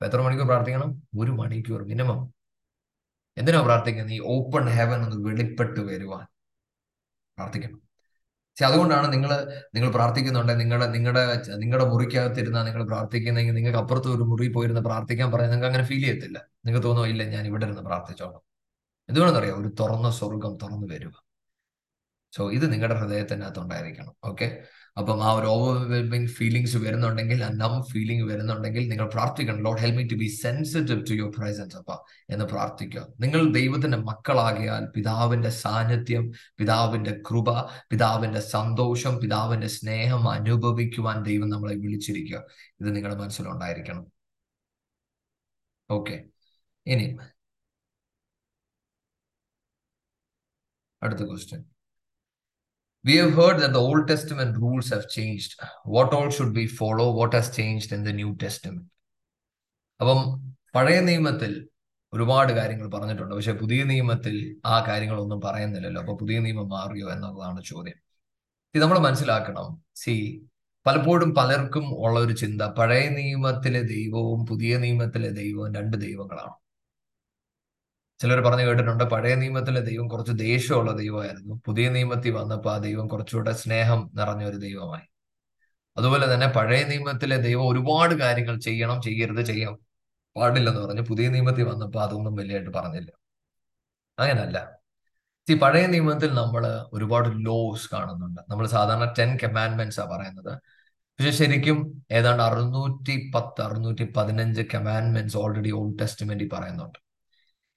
എത്ര മണിക്കൂർ പ്രാർത്ഥിക്കണം? ഒരു മണിക്കൂർ മിനിമം. എന്തിനാ പ്രാർത്ഥിക്കുന്നത്? ഈ ഓപ്പൺ ഹെവൻ ഒന്ന് വെളിപ്പെട്ട് വരുവാൻ. പ്രാർത്ഥിക്കണം. പക്ഷെ അതുകൊണ്ടാണ് നിങ്ങൾ നിങ്ങൾ പ്രാർത്ഥിക്കുന്നുണ്ട്. നിങ്ങളുടെ നിങ്ങളുടെ നിങ്ങളുടെ മുറിക്കകത്തിരുന്ന നിങ്ങൾ പ്രാർത്ഥിക്കുന്നെങ്കിൽ നിങ്ങൾക്ക് അപ്പുറത്ത് ഒരു മുറി പോയിരുന്ന് പ്രാർത്ഥിക്കാൻ പറയാൻ നിങ്ങൾക്ക് അങ്ങനെ ഫീൽ ചെയ്യത്തില്ല. നിങ്ങൾക്ക് തോന്നുമോ ഇല്ല ഞാൻ ഇവിടെ ഇരുന്ന് പ്രാർത്ഥിച്ചോളാം. എന്തുകൊണ്ടെന്നറിയാം? ഒരു തുറന്ന സ്വർഗം തുറന്നു വരിക. സോ ഇത് നിങ്ങളുടെ ഹൃദയത്തിനകത്ത് ഉണ്ടായിരിക്കണം. ഓക്കെ അപ്പം ആ ഒരു ഓവർവെൽമിങ് ഫീലിങ്സ് വരുന്നുണ്ടെങ്കിൽ ആ ഫീലിംഗ് വരുന്നുണ്ടെങ്കിൽ നിങ്ങൾ പ്രാർത്ഥിക്കണം Lord help me to be sensitive to your presence അപ്പ എന്ന് പ്രാർത്ഥിക്കുക. നിങ്ങൾ ദൈവത്തിന്റെ മക്കളാകിയാൽ പിതാവിന്റെ സാന്നിധ്യം പിതാവിന്റെ കൃപ പിതാവിന്റെ സന്തോഷം പിതാവിന്റെ സ്നേഹം അനുഭവിക്കുവാൻ ദൈവം നമ്മളെ വിളിച്ചിരിക്കുക. ഇത് നിങ്ങളുടെ മനസ്സിലുണ്ടായിരിക്കണം ഓക്കെ. ഇനി അടുത്ത question We have heard that the Old Testament rules have changed. What all should we follow? What has changed in the New Testament? അപ്പം പഴയ നിയമത്തിൽ ഒരുപാട് കാര്യങ്ങൾ പറഞ്ഞിട്ടുണ്ട് പക്ഷെ പുതിയ നിയമത്തിൽ ആ കാര്യങ്ങളൊന്നും പറയുന്നില്ലല്ലോ അപ്പൊ പുതിയ നിയമം മാറിയോ എന്നുള്ളതാണ് ചോദ്യം ഇത് നമ്മൾ മനസ്സിലാക്കണം സി പലപ്പോഴും പലർക്കും ഉള്ള ഒരു ചിന്ത പഴയ നിയമത്തിലെ ദൈവവും പുതിയ നിയമത്തിലെ ദൈവവും രണ്ട് ദൈവങ്ങളാണ് ചിലർ പറഞ്ഞു കേട്ടിട്ടുണ്ട് പഴയ നിയമത്തിലെ ദൈവം കുറച്ച് ദേഷ്യമുള്ള ദൈവമായിരുന്നു. പുതിയ നിയമത്തിൽ വന്നപ്പോൾ ആ ദൈവം കുറച്ചുകൂടെ സ്നേഹം നിറഞ്ഞ ഒരു ദൈവമായി. അതുപോലെ തന്നെ പഴയ നിയമത്തിലെ ദൈവം ഒരുപാട് കാര്യങ്ങൾ ചെയ്യണം ചെയ്യരുത് ചെയ്യാൻ പാടില്ലെന്ന് പറഞ്ഞു പുതിയ നിയമത്തിൽ വന്നപ്പോൾ അതൊന്നും വലിയായിട്ട് പറഞ്ഞില്ല. അങ്ങനല്ല. ഈ പഴയ നിയമത്തിൽ നമ്മൾ ഒരുപാട് ലോസ് കാണുന്നുണ്ട്. നമ്മൾ സാധാരണ ടെൻ കമാൻഡ്മെന്റ്സ് ആ പറയുന്നത്. പക്ഷെ ശരിക്കും ഏതാണ്ട് അറുന്നൂറ്റി പത്ത് അറുന്നൂറ്റി പതിനഞ്ച് കമാൻഡ്മെന്റ്സ് ഓൾറെഡി ഓൾഡ് ടെസ്റ്റ്മെന്റിൽ പറയുന്നുണ്ട്.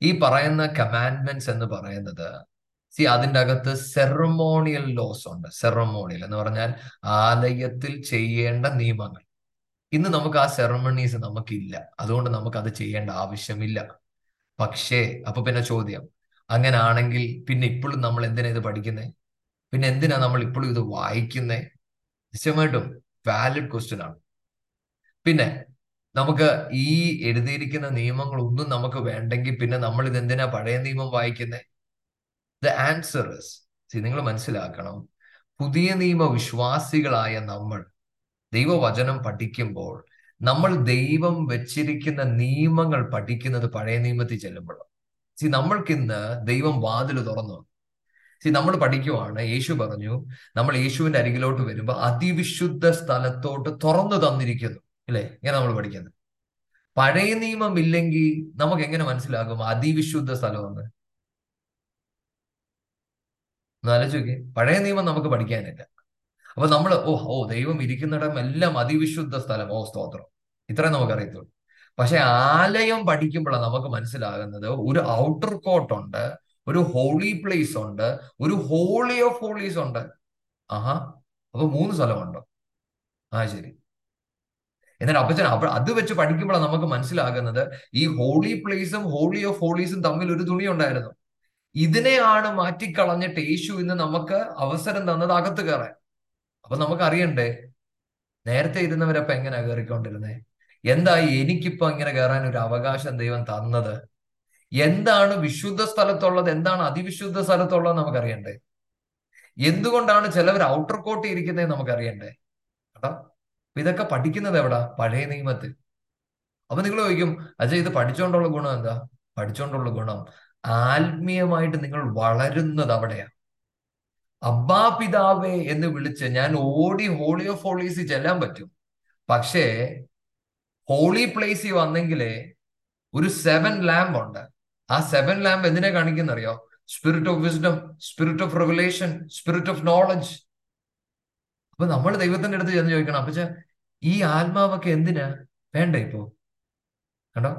ഈ പറയുന്ന കമാൻഡ്മെന്റ്സ് എന്ന് പറയുന്നത് സി അതിന്റെ അകത്ത് സെറമോണിയൽ ലോസ് ഉണ്ട്. സെറമോണിയൽ എന്ന് പറഞ്ഞാൽ ആലയത്തിൽ ചെയ്യേണ്ട നിയമങ്ങൾ. ഇന്ന് നമുക്ക് ആ സെറമണീസ് നമുക്കില്ല. അതുകൊണ്ട് നമുക്ക് അത് ചെയ്യേണ്ട ആവശ്യമില്ല. പക്ഷേ അപ്പൊ പിന്നെ ചോദ്യം. അങ്ങനെ ആണെങ്കിൽ പിന്നെ ഇപ്പോഴും നമ്മൾ എന്തിനാ ഇത് പഠിക്കുന്നത് പിന്നെ എന്തിനാ നമ്മൾ ഇപ്പോഴും ഇത് വായിക്കുന്നേ? നിശ്ചയമായിട്ടും വാലിഡ് ക്വസ്റ്റ്യൻ ആണ്. പിന്നെ നമുക്ക് ഈ എഴുതിയിരിക്കുന്ന നിയമങ്ങളൊന്നും നമുക്ക് വേണ്ടെങ്കിൽ പിന്നെ നമ്മൾ ഇതെന്തിനാ പഴയ നിയമം വായിക്കുന്നത് ദ ആൻസർ നിങ്ങൾ മനസ്സിലാക്കണം. പുതിയ നിയമ വിശ്വാസികളായ നമ്മൾ ദൈവവചനം പഠിക്കുമ്പോൾ നമ്മൾ ദൈവം വെച്ചിരിക്കുന്ന നിയമങ്ങൾ പഠിക്കുന്നത് പഴയ നിയമത്തിൽ ചെല്ലുമ്പോഴാണ് സി നമ്മൾക്കിന്ന് ദൈവം വാതിൽ തുറന്നു. സി നമ്മൾ പഠിക്കുവാണ് യേശു പറഞ്ഞു നമ്മൾ യേശുവിന്റെ അരികിലോട്ട് വരുമ്പോൾ അതിവിശുദ്ധ സ്ഥലത്തോട്ട് തുറന്നു തന്നിരിക്കുന്നു. അല്ലേ ഇങ്ങനെ നമ്മൾ പഠിക്കുന്നത്. പഴയ നിയമം ഇല്ലെങ്കിൽ നമുക്ക് എങ്ങനെ മനസ്സിലാകും? അതിവിശുദ്ധ സ്ഥലമെന്ന്. ഒന്ന് ആലോചിക്കേ പഴയ നിയമം നമുക്ക് പഠിക്കാനില്ല. അപ്പൊ നമ്മൾ ഓ ഓ ദൈവം ഇരിക്കുന്നിടം എല്ലാം അതിവിശുദ്ധ സ്ഥലം. ഓ സ്തോത്രം. ഇത്രയും നമുക്കറിയത്തുള്ളൂ പക്ഷെ ആലയം പഠിക്കുമ്പോഴാണ് നമുക്ക് മനസ്സിലാകുന്നത് ഒരു ഔട്ടർ കോട്ട് ഉണ്ട് ഒരു ഹോളി പ്ലേസ് ഉണ്ട് ഒരു ഹോളി ഓഫ് ഹോളീസ് ഉണ്ട്. ആഹാ. അപ്പൊ മൂന്ന് സ്ഥലമുണ്ടോ. ആ ശരി. എന്നാൽ അപ്പച്ചൻ അപ്പൊ അത് വെച്ച് പഠിക്കുമ്പോഴാണ് നമുക്ക് മനസ്സിലാകുന്നത് ഈ ഹോളി പ്ലേസും ഹോളി ഓഫ് ഹോളീസും തമ്മിൽ ഒരു തുണി ഉണ്ടായിരുന്നു. ഇതിനെയാണ് മാറ്റിക്കളഞ്ഞിട്ട് യേശു ഇന്ന് നമുക്ക് അവസരം തന്നത് അകത്ത് കയറാൻ. അപ്പൊ നമുക്ക് അറിയണ്ടേ നേരത്തെ ഇരുന്നവരപ്പൊ എങ്ങനെ കയറിക്കൊണ്ടിരുന്നേ? എന്തായി എനിക്കിപ്പോ ഇങ്ങനെ കയറാൻ ഒരു അവകാശം ദൈവം തന്നത്? എന്താണ് വിശുദ്ധ സ്ഥലത്തുള്ളത്? എന്താണ് അതിവിശുദ്ധ സ്ഥലത്തുള്ളത് നമുക്കറിയണ്ടേ? എന്തുകൊണ്ടാണ് ചിലവർ ഔട്ടർ കോട്ട് ഇരിക്കുന്നത് നമുക്കറിയണ്ടേ? കേട്ടോ? അപ്പൊ ഇതൊക്കെ പഠിക്കുന്നത് എവിടാ? പഴയ നിയമത്തിൽ. അപ്പൊ നിങ്ങൾ ചോദിക്കും അച്ഛാ ഇത് പഠിച്ചുകൊണ്ടുള്ള ഗുണം എന്താ? പഠിച്ചുകൊണ്ടുള്ള ഗുണം ആത്മീയമായിട്ട് നിങ്ങൾ വളരുന്നത് അവിടെയാ. അബ്ബാ പിതാവേ എന്ന് വിളിച്ച് ഞാൻ ഓടി ഹോളി ഓഫ് ഹോളീസിൽ ചെല്ലാൻ പറ്റും. പക്ഷേ ഹോളി പ്ലേസിൽ വന്നെങ്കിലേ ഒരു സെവൻ ലാമ്പ് ഉണ്ട്. ആ സെവൻ ലാമ്പ് എന്തിനെ കാണിക്കുന്നറിയോ? Spirit of wisdom spirit of revelation spirit of knowledge അപ്പൊ നമ്മൾ ദൈവത്തിന്റെ അടുത്ത് ചെന്ന് ചോദിക്കണം അപ്പച്ച ഈ ആത്മാവൊക്കെ എന്തിനാ? വേണ്ട ഇപ്പോ? കണ്ടോ?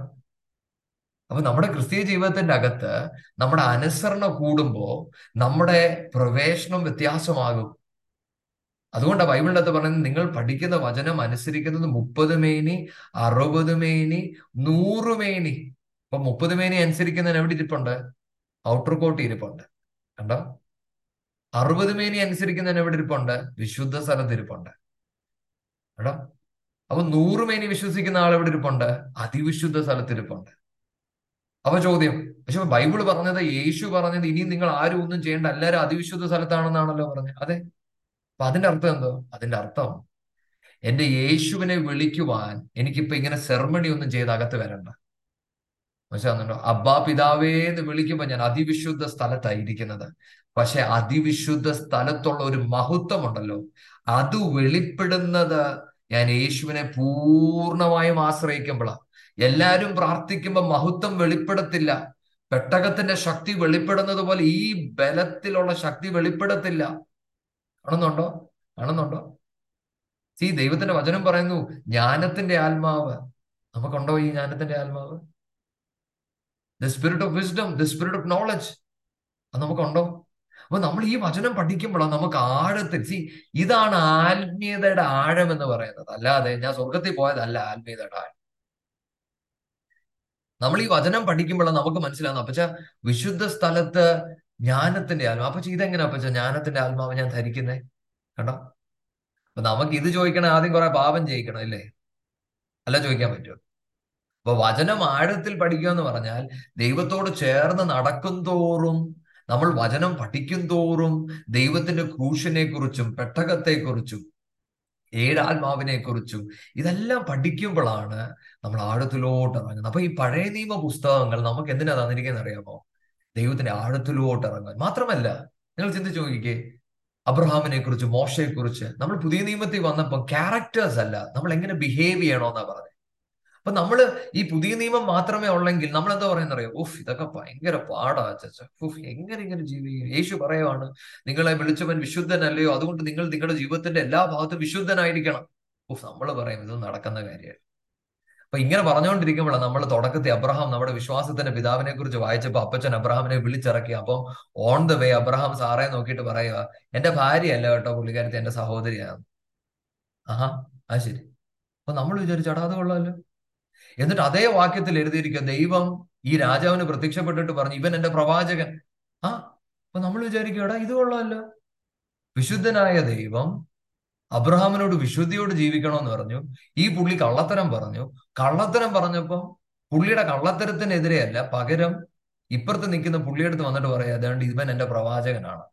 അപ്പൊ നമ്മുടെ ക്രിസ്തീയ ജീവിതത്തിന്റെ അകത്ത് നമ്മുടെ അനുസരണം കൂടുമ്പോ നമ്മുടെ പ്രവേശനം വ്യത്യാസമാകും. അതുകൊണ്ടാണ് അകത്ത് പറയുന്നത് നിങ്ങൾ പഠിക്കുന്ന വചനം അനുസരിക്കുന്നത് മുപ്പത് മേനി അറുപത് മേനി നൂറ് മേനി. ഇപ്പൊ മുപ്പത് മേനി അനുസരിക്കുന്നതിന് എവിടെ ഇരിപ്പുണ്ട്? ഔട്ടർ കോട്ട് ഇരിപ്പുണ്ട്. കണ്ടോ? അറുപത് മേനി അനുസരിക്കുന്നതിന് എവിടെ ഇരിപ്പുണ്ട്? വിശുദ്ധ സ്ഥലത്ത് ഇരിപ്പുണ്ട്. കേട്ടോ അപ്പൊ നൂറ് മേനി വിശ്വസിക്കുന്ന ആൾ എവിടെ ഇരിപ്പുണ്ട്? അതിവിശുദ്ധ സ്ഥലത്ത് ഇരിപ്പുണ്ട്. അപ്പൊ ചോദ്യം പക്ഷെ ബൈബിൾ പറഞ്ഞത് യേശു പറഞ്ഞത് ഇനി നിങ്ങൾ ആരും ഒന്നും ചെയ്യേണ്ട എല്ലാവരും അതിവിശുദ്ധ സ്ഥലത്താണെന്നാണല്ലോ പറഞ്ഞത്. അതെ. അപ്പൊ അതിന്റെ അർത്ഥം എന്തോ? അതിന്റെ അർത്ഥം എന്റെ യേശുവിനെ വിളിക്കുവാൻ എനിക്കിപ്പോ ഇങ്ങനെ സെർമണി ഒന്നും ചെയ്ത് അകത്ത് വരണ്ട. മനസ്സിലാകുന്നുണ്ടോ അബ്ബാ പിതാവേ എന്ന് വിളിക്കുമ്പോ ഞാൻ അതിവിശുദ്ധ സ്ഥലത്തായിരിക്കുന്നത്. പക്ഷെ അതിവിശുദ്ധ സ്ഥലത്തുള്ള ഒരു മഹത്വമുണ്ടല്ലോ. അത് വെളിപ്പെടുന്നത് ഞാൻ യേശുവിനെ പൂർണമായും ആശ്രയിക്കുമ്പോഴാണ് എല്ലാവരും പ്രാർത്ഥിക്കുമ്പോൾ മഹത്വം വെളിപ്പെടത്തില്ല. പെട്ടകത്തിന്റെ ശക്തി വെളിപ്പെടുന്നത് പോലെ ഈ ബലത്തിലുള്ള ശക്തി വെളിപ്പെടത്തില്ല. കാണുന്നുണ്ടോ? കാണുന്നുണ്ടോ? ഈ ദൈവത്തിന്റെ വചനം പറയുന്നു ജ്ഞാനത്തിന്റെ ആത്മാവ്. നമുക്കുണ്ടോ ഈ ജ്ഞാനത്തിന്റെ ആത്മാവ്? The spirit of wisdom the spirit of knowledge അത് നമുക്കുണ്ടോ? അപ്പൊ നമ്മൾ ഈ വചനം പഠിക്കുമ്പോഴാണ് നമുക്ക് ആഴത്തിൽ സി ഇതാണ് ആത്മീയതയുടെ ആഴം എന്ന് പറയുന്നത്. അല്ലാതെ ഞാൻ സ്വർഗത്തിൽ പോയതല്ല ആത്മീയതയുടെ ആഴം. നമ്മൾ ഈ വചനം പഠിക്കുമ്പോഴാണ് നമുക്ക് മനസ്സിലാകുന്നത് അപ്പച്ച വിശുദ്ധ സ്ഥലത്ത് ജ്ഞാനത്തിന്റെ ആത്മാവ്. അപ്പച്ച ഇതെങ്ങനെ അപ്പച്ച ജ്ഞാനത്തിന്റെ ആത്മാവ് ഞാൻ ധരിക്കുന്നേ? കണ്ടോ? അപ്പൊ നമുക്ക് ഇത് ചോദിക്കണം ആദ്യം കുറെ പാപം ചെയ്യിക്കണം അല്ലേ? അല്ല ചോദിക്കാൻ പറ്റുമോ? അപ്പൊ വചനം ആഴത്തിൽ പഠിക്കുക എന്ന് പറഞ്ഞാൽ ദൈവത്തോട് ചേർന്ന് നടക്കും തോറും നമ്മൾ വചനം പഠിക്കും തോറും ദൈവത്തിന്റെ ക്രൂശിനെ കുറിച്ചും പെട്ടകത്തെ കുറിച്ചും ഏഴാത്മാവിനെ കുറിച്ചും ഇതെല്ലാം പഠിക്കുമ്പോഴാണ് നമ്മൾ ആഴത്തിലോട്ട് ഇറങ്ങുന്നത്. അപ്പൊ ഈ പഴയ നിയമ പുസ്തകങ്ങൾ നമുക്ക് എന്തിനാ തന്നിരിക്കുന്നത് അറിയാമോ? ദൈവത്തിന്റെ ആഴത്തിലോട്ട് ഇറങ്ങാൻ. മാത്രമല്ല നിങ്ങൾ ചിന്തിച്ചു നോക്കിക്കേ അബ്രഹാമിനെ കുറിച്ച് മോശയെ കുറിച്ച് നമ്മൾ പുതിയ നിയമത്തിൽ വന്നപ്പോൾ ക്യാരക്ടേഴ്സ് അല്ല നമ്മൾ എങ്ങനെ ബിഹേവ് ചെയ്യണമെന്നാ പറഞ്ഞത് അപ്പൊ നമ്മൾ ഈ പുതിയ നിയമം മാത്രമേ ഉള്ളെങ്കിൽ നമ്മൾ എന്താ പറയുന്ന അറിയാം ഉഫ് ഇതൊക്കെ ഭയങ്കര പാടാ ചച്ച ഉഫ് എങ്ങനെ ഇങ്ങനെ ജീവിക്കും? യേശു പറയുവാണ് നിങ്ങളെ വിളിച്ചവൻ വിശുദ്ധനല്ലയോ? അതുകൊണ്ട് നിങ്ങൾ നിങ്ങളുടെ ജീവിതത്തിന്റെ എല്ലാ ഭാഗത്തും വിശുദ്ധനായിരിക്കണം. ഉഫ് നമ്മൾ പറയും ഇത് നടക്കുന്ന കാര്യമാണ് അപ്പൊ ഇങ്ങനെ പറഞ്ഞുകൊണ്ടിരിക്കുമ്പോഴാണ് നമ്മൾ തുടക്കത്തെ അബ്രഹാം നമ്മുടെ വിശ്വാസത്തിന്റെ പിതാവിനെ കുറിച്ച് വായിച്ചപ്പോൾ അപ്പച്ചൻ അബ്രഹാമിനെ വിളിച്ചിറക്കി. അപ്പം ഓൺ ദ വേ അബ്രഹാം സാറെ നോക്കിയിട്ട് പറയുക എന്റെ ഭാര്യയല്ല കേട്ടോ പുള്ളിക്കാരത്തി എന്റെ സഹോദരിയാണ്. ആഹാ അത് ശരി. അപ്പൊ നമ്മൾ വിചാരിച്ചു അടാതെ എന്നിട്ട് അതേ വാക്യത്തിൽ എഴുതിയിരിക്കുന്ന ദൈവം ഈ രാജാവിന് പ്രത്യക്ഷപ്പെട്ടിട്ട് പറഞ്ഞു ഇവൻ എന്റെ പ്രവാചകൻ. ആ അപ്പൊ നമ്മൾ വിചാരിക്കും എടാ ഇത് കൊള്ളാമല്ലോ വിശുദ്ധനായ ദൈവം അബ്രഹാമിനോട് വിശുദ്ധിയോട് ജീവിക്കണമെന്ന് പറഞ്ഞു ഈ പുള്ളി കള്ളത്തരം പറഞ്ഞു. കള്ളത്തരം പറഞ്ഞപ്പം പുള്ളിയുടെ കള്ളത്തരത്തിനെതിരെയല്ല പകരം ഇപ്പുറത്ത് നിൽക്കുന്ന പുള്ളിയെടുത്ത് വന്നിട്ട് പറയാം അതുകൊണ്ട് ഇവൻ എന്റെ പ്രവാചകനാണ്.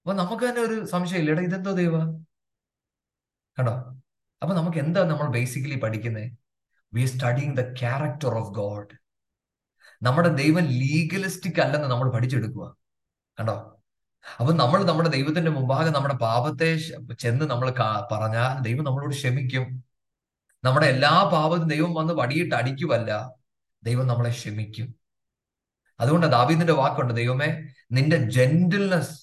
അപ്പൊ നമുക്ക് തന്നെ ഒരു സംശയമില്ല എടാ ഇതെന്തോ ദൈവ? കണ്ടോ? അപ്പൊ നമുക്ക് എന്താ നമ്മൾ ബേസിക്കലി പഠിക്കുന്നത് we studying the character of God നമ്മുടെ ദൈവം ലീഗലിസ്റ്റിക് അല്ലെന്ന് നമ്മൾ പഠിച്ചെടുക്കുക കണ്ടോ? അപ്പൊ നമ്മൾ നമ്മുടെ ദൈവത്തിന്റെ മുമ്പാകെ നമ്മുടെ പാപത്തെ ചെന്ന് നമ്മൾ പറഞ്ഞാൽ ദൈവം നമ്മളോട് ക്ഷമിക്കും. നമ്മുടെ എല്ലാ പാപവും ദൈവം വന്ന് വടിയിട്ട് അടിക്കുമല്ല ദൈവം നമ്മളെ ക്ഷമിക്കും. അതുകൊണ്ട് ദാവീദിന്റെ വാക്കുണ്ട് ദൈവമേ നിന്റെ ജെന്റിൽനെസ്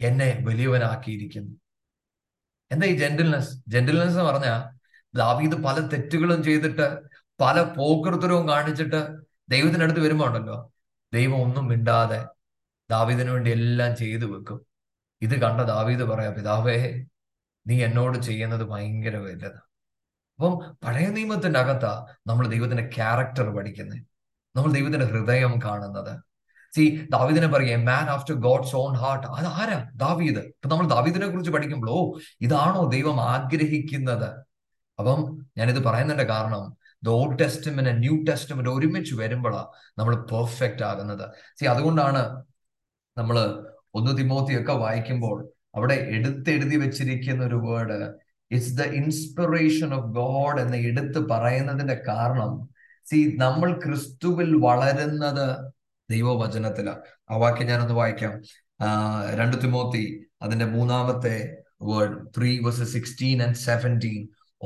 എന്നെ വലിയവനാക്കിയിരിക്കുന്നു. എന്താ ഈ ജെന്റിൽനെസ് ജെന്റിൽനെസ് എന്ന് പറഞ്ഞാൽ ദാവീദ് പല തെറ്റുകളും ചെയ്തിട്ട് പല പോക്കൃത്തരവും കാണിച്ചിട്ട് ദൈവത്തിനടുത്ത് വരുമ്പോണ്ടല്ലോ വരുമ്പോ ദൈവം ഒന്നും മിണ്ടാതെ ദാവീദിനു വേണ്ടി എല്ലാം ചെയ്തു വെക്കും. ഇത് കണ്ട ദാവീദ് പറയാ പിതാവേ നീ എന്നോട് ചെയ്യുന്നത് ഭയങ്കര വലുത്. അപ്പം പഴയ നിയമത്തിന്റെ അകത്താ നമ്മൾ ദൈവത്തിന്റെ ക്യാരക്ടർ പഠിക്കുന്നത് നമ്മൾ ദൈവത്തിന്റെ ഹൃദയം കാണുന്നത്. സി ദാവീദിനെ പറയേ man after God's own heart അത് ആരാ ദാവീദ്. ഇപ്പൊ നമ്മൾ ദാവീദിനെ കുറിച്ച് പഠിക്കുമ്പോൾ ഇതാണോ ദൈവം ആഗ്രഹിക്കുന്നത്? അപ്പം ഞാനിത് പറയുന്നതിന്റെ കാരണം the old testament new testament ഒരുമിച്ച് വരുമ്പോഴാണ് നമ്മൾ പെർഫെക്റ്റ് ആകുന്നത്. സി അതുകൊണ്ടാണ് നമ്മൾ ഒന്ന് തിമോത്തിയൊക്കെ വായിക്കുമ്പോൾ അവിടെ എടുത്തെഴുതി വെച്ചിരിക്കുന്ന ഒരു word it's the inspiration of God എന്ന് എടുത്ത് പറയുന്നതിന്റെ കാരണം സി നമ്മൾ ക്രിസ്തുവിൽ വളരുന്നത് ദൈവവചനത്തിലാണ് ആ വാക്യം ഞാനൊന്ന് വായിക്കാം. രണ്ട് തിമോത്തി അതിന്റെ മൂന്നാമത്തെ word three verse sixteen and seventeen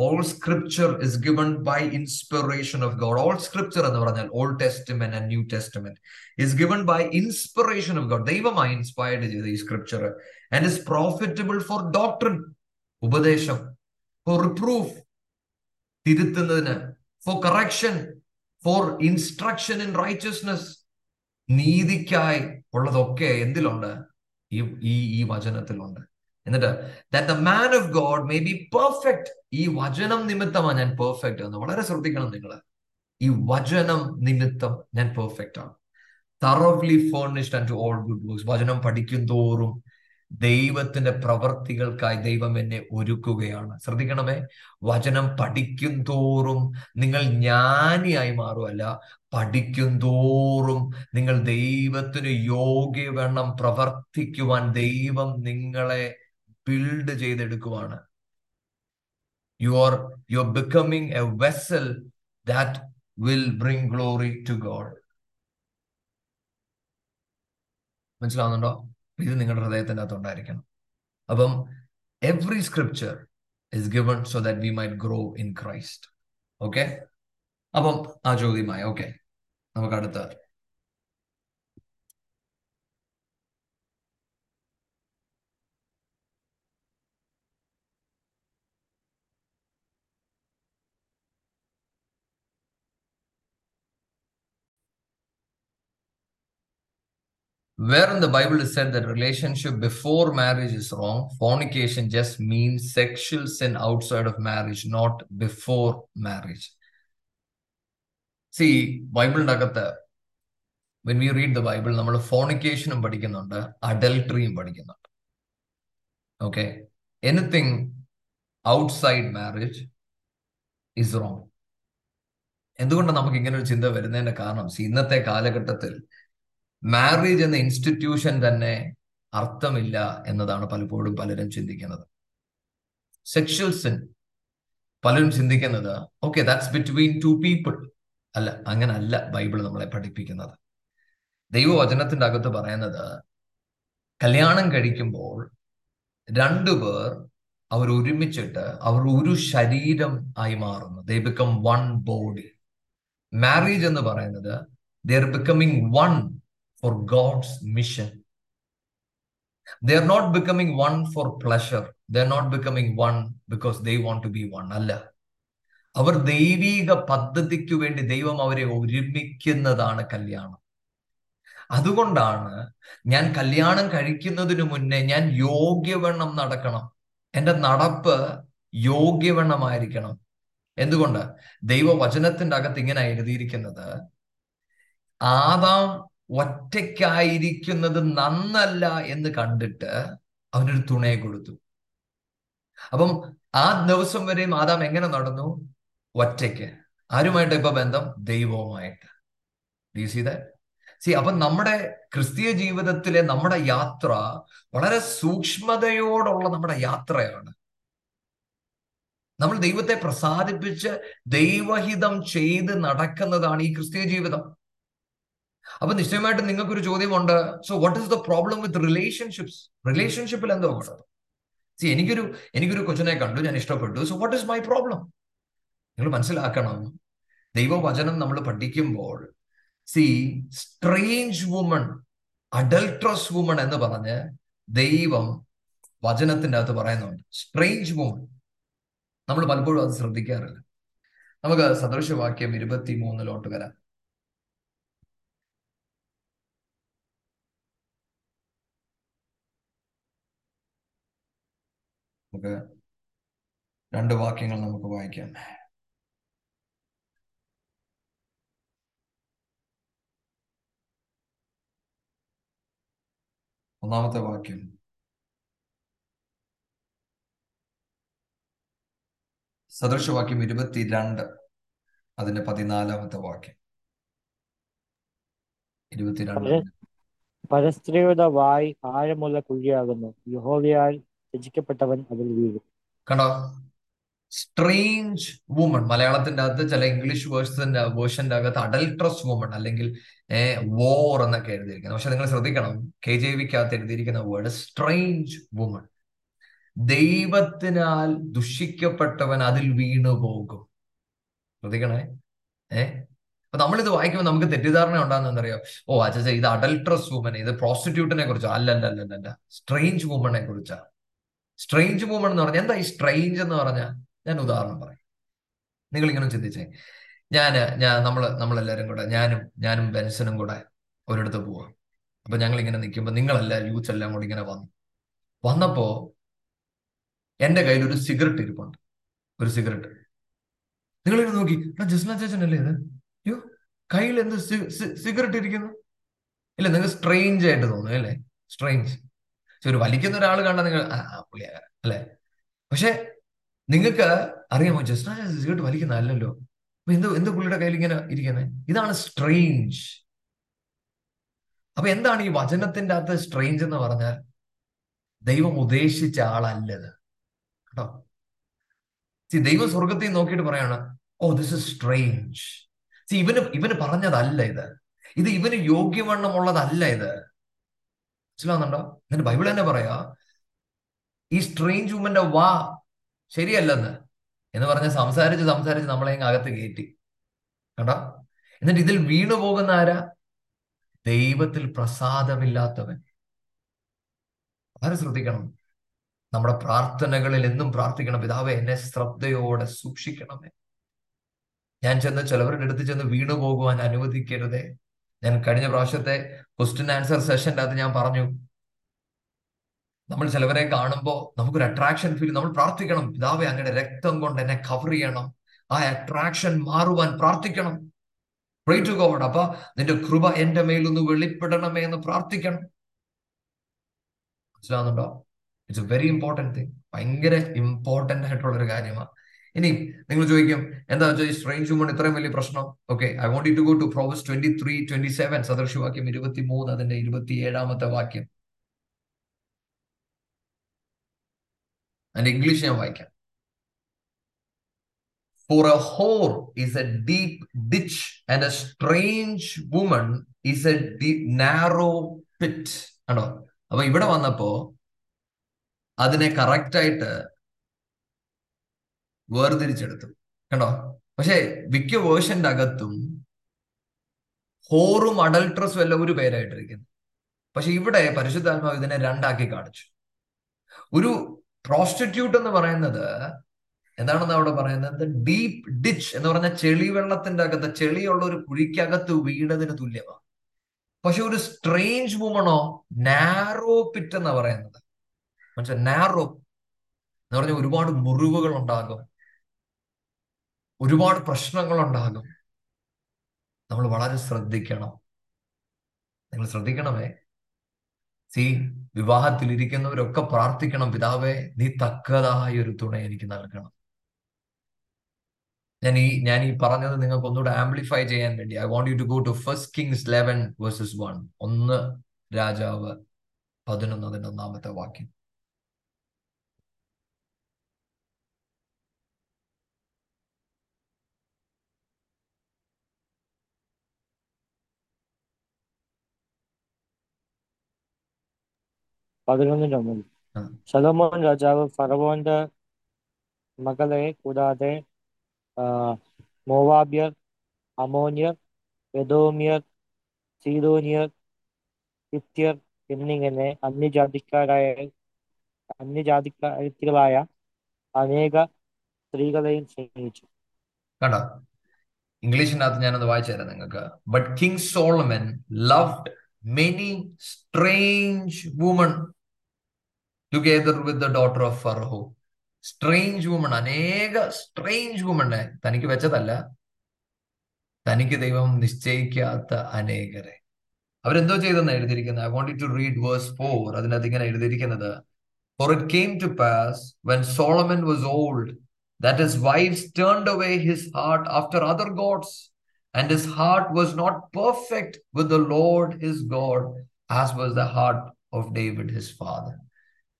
all scripture is given by inspiration of God all scripture എന്ന് പറഞ്ഞാൽ old testament and new testament is given by inspiration of God ദൈവമായി ഇൻസ്പയർഡ് ചെയ്ത ഈ scripture and is profitable for doctrine ഉപദേശം for reproof തിരുത്തുന്നതിന് for correction for instruction in righteousness നീതിക്കായി ഉള്ളതൊക്കെ എന്തിലുണ്ട്? ഈ ഈ വചനത്തിലുണ്ട്. എന്നിട്ട് that the man of God may be perfect ഈ വചനം നിമിത്തമാണ് ഞാൻ പെർഫെക്റ്റ് എന്ന് വളരെ ശ്രദ്ധിക്കണം നിങ്ങൾ ഈ വചനം നിമിത്തം ഞാൻ പെർഫെക്റ്റ് ആണ്. Thoroughly furnished and to all good works വചനം പഠിക്കും തോറും ദൈവത്തിന്റെ പ്രവർത്തികൾക്കായി ദൈവം എന്നെ ഒരുക്കുകയാണ്. ശ്രദ്ധിക്കണമേ. വചനം പഠിക്കും തോറും നിങ്ങൾ ജ്ഞാനിയായി മാറുമല്ല പഠിക്കും തോറും നിങ്ങൾ ദൈവത്തിന് യോഗ്യവണ്ണം പ്രവർത്തിക്കുവാൻ ദൈവം നിങ്ങളെ build ചെയ്തെടുക്കുവാണ്. You are you are becoming a vessel that will bring glory to God മനസ്സിലാവുന്നുണ്ടോ? ഇത് നിങ്ങളുടെ ഹൃദയത്തിന്റെ അകത്തുണ്ടായിരിക്കണം അപ്പം every scripture is given so that we might grow in Christ okay അപ്പം ആ ചോദ്യമായി ഓക്കെ നമുക്ക് അടുത്ത Where in the Bible is said that relationship before marriage is wrong, fornication just means sexual sin outside of marriage, not before marriage. See, Bible അകത്ത് when we read the Bible, നമ്മൾ ഫോണിക്കേഷനും പഠിക്കുന്നുണ്ട് അഡൽട്ടറിയും പഠിക്കുന്നുണ്ട് okay anything outside marriage is wrong എന്തുകൊണ്ടാണ് നമുക്ക് ഇങ്ങനെ ഒരു ചിന്ത വരുന്നതിന്റെ കാരണം ഇന്നത്തെ കാലഘട്ടത്തിൽ മാരേജ് എന്ന ഇൻസ്റ്റിറ്റ്യൂഷൻ തന്നെ അർത്ഥമില്ല എന്നതാണ് പലപ്പോഴും പലരും ചിന്തിക്കുന്നത്. സെക്ഷൽ സിൻ പലരും ചിന്തിക്കുന്നത് okay that's between two people അല്ല അങ്ങനല്ല ബൈബിൾ നമ്മളെ പഠിപ്പിക്കുന്നത്. ദൈവവചനത്തിന്റെ അകത്ത് പറയുന്നത് കല്യാണം കഴിക്കുമ്പോൾ രണ്ടുപേർ അവർ ഒരുമിച്ചിട്ട് അവർ ഒരു ശരീരം ആയി മാറുന്നു. They become one body marriage എന്ന് പറയുന്നത് there becoming one for God's mission. They are not becoming one for pleasure. They are not becoming one because they want to be one. അല്ല അവർ ദൈവീക പദ്ധതിക്ക് വേണ്ടി ദൈവം അവരെ ഒരുമിക്കുന്നതാണ് കല്യാണം അതുകൊണ്ടാണ് ഞാൻ കല്യാണം കഴിക്കുന്നതിന് മുന്നേ ഞാൻ യോഗ്യവണ്ണം നടക്കണം എന്റെ നടപ്പ് യോഗ്യവണ്ണമായിരിക്കണം എന്തുകൊണ്ട് ദൈവവചനത്തിന്റെ അകത്ത് ഇങ്ങനെ എഴുതിയിരിക്കുന്നത് ആദാം ഒറ്റയ്ക്കായിരിക്കുന്നത് നന്നല്ല എന്ന് കണ്ടിട്ട് അവനൊരു തുണയെ കൊടുത്തു. അപ്പം ആ ദിവസം വരെയും ആദാം എങ്ങനെ നടന്നു? ഒറ്റയ്ക്ക്. ആരുമായിട്ട് ഇപ്പൊ ബന്ധം? ദൈവവുമായിട്ട്. സി സി അപ്പൊ നമ്മുടെ ക്രിസ്തീയ ജീവിതത്തിലെ നമ്മുടെ യാത്ര വളരെ സൂക്ഷ്മതയോടുള്ള നമ്മുടെ യാത്രയാണ്. നമ്മൾ ദൈവത്തെ പ്രസാദിപ്പിച്ച് ദൈവഹിതം ചെയ്ത് നടക്കുന്നതാണ് ഈ ക്രിസ്തീയ ജീവിതം. അപ്പൊ നിശ്ചയമായിട്ടും നിങ്ങൾക്കൊരു ചോദ്യമുണ്ട്. So what is the problem with relationships റിലേഷൻഷിപ്പിൽ എന്തോ കുഴപ്പം സി എനിക്കൊരു എനിക്കൊരു കൊച്ചിനെ കണ്ടു ഞാൻ ഇഷ്ടപ്പെട്ടു. So what is my problem നിങ്ങൾ മനസ്സിലാക്കണം. ദൈവവചനം നമ്മൾ പഠിക്കുമ്പോൾ see strange woman adulterous woman എന്ന് പറഞ്ഞ് ദൈവം വചനത്തിന്റെ അകത്ത് പറയുന്നുണ്ട്. സ്ട്രേഞ്ച് വുമൺ നമ്മൾ പലപ്പോഴും അത് ശ്രദ്ധിക്കാറില്ല. നമുക്ക് സദൃശവാക്യം ഇരുപത്തി മൂന്നിലോട്ട് വരാം. നമുക്ക് രണ്ട് വാക്യങ്ങൾ നമുക്ക് വായിക്കാം. ഒന്നാമത്തെ വാക്യം. സദൃശവാക്യം ഇരുപത്തിരണ്ട് അതിന്റെ പതിനാലാമത്തെ വാക്യം. ഇരുപത്തിരണ്ട് പര- പരസ്ത്രീയുടെ വായി ആഴമുള്ള കുഴിയാകുന്നു. യഹോവയാൽ ത്യജിക്കപ്പെട്ടവൻ അതിൽ വീഴും. കണ്ടോ? സ്ട്രേഞ്ച് വുമൺ മലയാളത്തിന്റെ അകത്ത് ചില ഇംഗ്ലീഷ് വേഴ്സിന്റെ വേർഷന്റെ അകത്ത് അഡൽട്രസ് വുമൺ അല്ലെങ്കിൽ വോർ എന്നൊക്കെ എഴുതിയിരിക്കുന്നത്. പക്ഷെ നിങ്ങൾ ശ്രദ്ധിക്കണം. കെ ജെ വിക്കകത്ത് എഴുതിയിരിക്കുന്ന വേർഡ് സ്ട്രേഞ്ച് വുമൺ ദൈവത്തിനാൽ ദുഷിക്കപ്പെട്ടവൻ അതിൽ വീണു പോകും. ശ്രദ്ധിക്കണേ. ഏ? അപ്പൊ നമ്മളിത് വായിക്കുമ്പോൾ നമുക്ക് തെറ്റിദ്ധാരണ ഉണ്ടാകുന്നറിയോ ഓ അച്ഛാ ഇത് അഡൽട്രസ് വുമൻ ഇത് പ്രോസ്റ്റിറ്റ്യൂട്ടിനെ കുറിച്ചോ? അല്ല അല്ല അല്ല അല്ല സ്ട്രേഞ്ച് വുമനെ കുറിച്ചാ സ്ട്രേഞ്ച് മൂവ്മെന്റ് എന്ന് പറഞ്ഞാൽ എന്താ ഈ സ്ട്രെയിഞ്ച് എന്ന് പറഞ്ഞാൽ ഞാൻ ഉദാഹരണം പറയും. നിങ്ങൾ ഇങ്ങനെ ചിന്തിച്ചേ. ഞാൻ ഞാൻ നമ്മൾ നമ്മളെല്ലാവരും കൂടെ ഞാനും ഞാനും ബെൻസനും കൂടെ ഒരിടത്ത് പോവാം. അപ്പൊ ഞങ്ങൾ ഇങ്ങനെ നിൽക്കുമ്പോൾ നിങ്ങളെല്ലാം യൂത്ത് എല്ലാം കൂടി ഇങ്ങനെ വന്നു. വന്നപ്പോ എന്റെ കയ്യിൽ ഒരു സിഗരറ്റ് ഇരിപ്പുണ്ട്. ഒരു സിഗരറ്റ് നിങ്ങൾ ഇങ്ങനെ നോക്കി ജസ്ന ചേച്ചനല്ലേ ഇത്? അയ്യോ കയ്യിൽ എന്ത് സിഗരറ്റ് ഇരിക്കുന്നു? ഇല്ല നിങ്ങൾക്ക് സ്ട്രെയിഞ്ച് ആയിട്ട് തോന്നുന്നു അല്ലേ? സ്ട്രെയിഞ്ച് ഒരു വലിക്കുന്ന ഒരാൾ കണ്ടാൽ നിങ്ങൾ ആ അല്ലേ? പക്ഷെ നിങ്ങൾക്ക് അറിയാമോ ജസ്റ്റ് വലിക്കുന്ന അല്ലല്ലോ. അപ്പൊ എന്ത് എന്ത് പുള്ളിയുടെ കയ്യിൽ ഇങ്ങനെ ഇരിക്കുന്നത് ഇതാണ് സ്ട്രെയിഞ്ച് അപ്പൊ എന്താണ് ഈ വചനത്തിന്റെ അകത്ത് സ്ട്രെയിഞ്ച് എന്ന് പറഞ്ഞാൽ? ദൈവം ഉദ്ദേശിച്ച ആളല്ലത്. കേട്ടോ? സി ദൈവം സ്വർഗത്തിൽ നോക്കിയിട്ട് പറയാണ് oh this is strange see ഇവന് ഇവന് പറഞ്ഞതല്ല ഇത്. ഇത് ഇവന് യോഗ്യവണ്ണമുള്ളതല്ല ഇത്. മനസ്സിലാവുന്നുണ്ടോ? എന്നിട്ട് ബൈബിൾ തന്നെ പറയാ ഈ സ്ട്രേഞ്ച് വുമന്റെ വാ ശരിയല്ലെന്ന് എന്ന് പറഞ്ഞ് സംസാരിച്ച് സംസാരിച്ച് നമ്മളെ അകത്ത് കയറ്റി. കണ്ടോ? എന്നിട്ട് ഇതിൽ വീണു പോകുന്ന ആരാ? ദൈവത്തിൽ പ്രസാദമില്ലാത്തവൻ. വളരെ ശ്രദ്ധിക്കണം? നമ്മുടെ പ്രാർത്ഥനകളിൽ എന്നും പ്രാർത്ഥിക്കണം. പിതാവ് എന്നെ ശ്രദ്ധയോടെ സൂക്ഷിക്കണമേ. ഞാൻ ചെന്ന് ചിലവരുടെ അടുത്ത് ചെന്ന് വീണു പോകുവാൻ അനുവദിക്കരുതേ. ഞാൻ കഴിഞ്ഞ പ്രാവശ്യത്തെ ക്വസ്റ്റ്യൻ ആൻസർ സെഷന്റെ അകത്ത് ഞാൻ പറഞ്ഞു. നമ്മൾ ചിലവരെ കാണുമ്പോൾ നമുക്കൊരു അട്രാക്ഷൻ ഫീൽ നമ്മൾ പ്രാർത്ഥിക്കണം പിതാവെ അങ്ങയുടെ രക്തം കൊണ്ട് എന്നെ കവർ ചെയ്യണം. ആ അട്രാക്ഷൻ മാറുവാൻ പ്രാർത്ഥിക്കണം. പ്രേ ടു ഗോഡ് അപ്പൊ നിന്റെ കൃപ എന്റെ മേലൊന്ന് വെളിപ്പെടണമേ എന്ന് പ്രാർത്ഥിക്കണം. മനസ്സിലാവുന്നുണ്ടോ? It's a very important thing ഭയങ്കര ഇമ്പോർട്ടന്റ് ആയിട്ടുള്ളൊരു കാര്യമാണ്. ഇനി നിങ്ങൾ ചോദിക്കും എന്താ വെച്ചാൽ ഈ സ്ട്രെയിൻ ഹ്യൂമൺ ഇത്രയും വലിയ പ്രശ്നം? Okay I want to go to Proverbs twenty three twenty seven സദൃശവാക്യം ഇരുപത്തി മൂന്ന് അതിന്റെ ഇരുപത്തി ഏഴാമത്തെ വാക്യം. അതിന്റെ ഇംഗ്ലീഷ് ഞാൻ വായിക്കാം. For a whore is a deep ditch and a strange woman is a deep, narrow pit. ആണോ? അപ്പൊ ഇവിടെ വന്നപ്പോ അതിനെ കറക്റ്റ് ആയിട്ട് വേർതിരിച്ചെടുത്തു. കണ്ടോ? പക്ഷേ മിക്ക വേർഷന്റെ അകത്തും ഹോറും അഡൽട്രസും എല്ലാം ഒരു പേരായിട്ടിരിക്കുന്നു. പക്ഷെ ഇവിടെ പരിശുദ്ധാത്മാവ് ഇതിനെ രണ്ടാക്കി കാണിച്ചു. ഒരു പ്രോസ്റ്റിറ്റ്യൂട്ട് എന്ന് പറയുന്നത് എന്താണെന്ന് അവിടെ പറയുന്നത്? ഡീപ്പ് ഡിച്ച് എന്ന് പറഞ്ഞ ചെളി വെള്ളത്തിന്റെ അകത്ത് ചെളിയുള്ള ഒരു കുഴിക്കകത്ത് വീണതിന് തുല്യമാണ്. പക്ഷെ ഒരു സ്ട്രേഞ്ച് വുമണോ നാരോ പിറ്റ് എന്നാ പറയുന്നത്. മനസ്സിലായി? നാരോ എന്ന് പറഞ്ഞ ഒരുപാട് മുറിവുകൾ ഉണ്ടാകും. ഒരുപാട് പ്രശ്നങ്ങൾ ഉണ്ടാകും നമ്മൾ വളരെ ശ്രദ്ധിക്കണം. നിങ്ങൾ ശ്രദ്ധിക്കണമേ. സി വിവാഹത്തിലിരിക്കുന്നവരൊക്കെ പ്രാർത്ഥിക്കണം പിതാവേ നീ തക്കതായ ഒരു തുണ എനിക്ക് നൽകണം. ഞാൻ ഈ ഞാൻ ഈ പറഞ്ഞത് നിങ്ങൾക്ക് ഒന്നുകൂടെ ആംപ്ലിഫൈ ചെയ്യാൻ വേണ്ടി. I want you to go to first Kings eleven verses one ഒന്ന് രാജാവ് പതിനൊന്ന് അതിന്റെ ഒന്നാമത്തെ വാക്യം. പതിനൊന്നിന്റെ ഒന്നിൽ. ശലോമോൻ രാജാവ് ഫറവോന്റെ മകളെ കൂടാതെ മോവാബ്യർ അമോന്യർ എദോമ്യർ സീദോനിയർ ഹിത്യർ എന്നിങ്ങനെ അന്യജാതിക്കാരായ അന്യജാതിക്കാരികളായ അനേക സ്ത്രീകളെയും സ്നേഹിച്ചു. കണ്ടോ? ഇംഗ്ലീഷിനകത്ത് ഞാനത് വായിച്ചു തരാം നിങ്ങൾക്ക്. But king Solomon loved many strange woman Together with the daughter of Pharaoh strange woman അനേക സ്ട്രേഞ്ച് വുമണെ തനിക്ക് വെച്ചതല്ല തനിക്ക് ദൈവം നിശ്ചയിക്കാത്ത അനേകരെ അവരെന്തോ ചെയ്തെന്ന് എഴുതിയിരിക്കുന്നത് I want to read verse four അതിനകത്ത് ഇങ്ങനെ എഴുതിയിരിക്കുന്നത് For it came to pass when Solomon was old that his wives turned away his heart after other gods, and his heart was not perfect with the Lord his God, as was the heart of David his father.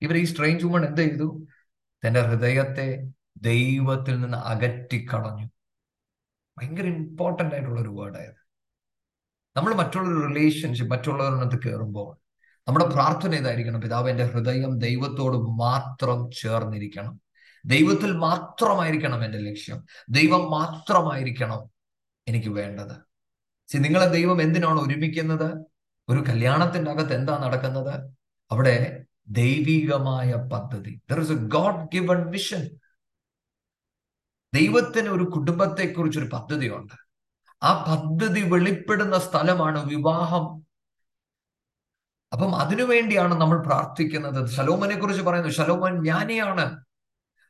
ഇവർ ഈ strange woman എന്ത് ചെയ്തു? തന്റെ ഹൃദയത്തെ ദൈവത്തിൽ നിന്ന് അകറ്റിക്കളഞ്ഞു. ഭയങ്കര important ആയിട്ടുള്ള ഒരു വേർഡായത് നമ്മൾ മറ്റുള്ളൊരു റിലേഷൻഷിപ്പ് മറ്റുള്ളവരിനകത്ത് കയറുമ്പോൾ നമ്മുടെ പ്രാർത്ഥന ഇതായിരിക്കണം പിതാവ് എന്റെ ഹൃദയം ദൈവത്തോട് മാത്രം ചേർന്നിരിക്കണം. ദൈവത്തിൽ മാത്രമായിരിക്കണം എന്റെ ലക്ഷ്യം. ദൈവം മാത്രമായിരിക്കണം എനിക്ക് വേണ്ടത്. സി നിങ്ങളെ ദൈവം എന്തിനാണ് ഒരുമിക്കുന്നത്? ഒരു കല്യാണത്തിന്റെ അകത്ത് എന്താ നടക്കുന്നത്? അവിടെ ദൈവികമായ പദ്ധതി. There is a God given mission ദൈവത്തിന് ഒരു കുടുംബത്തെ കുറിച്ച് ഒരു പദ്ധതിയുണ്ട്. ആ പദ്ധതി വെളിപ്പെടുന്ന സ്ഥലമാണ് വിവാഹം. അപ്പം അതിനുവേണ്ടിയാണ് നമ്മൾ പ്രാർത്ഥിക്കുന്നത്. ശലോമനെ കുറിച്ച് പറയുന്നത് ശലോമൻ ജ്ഞാനിയാണ്.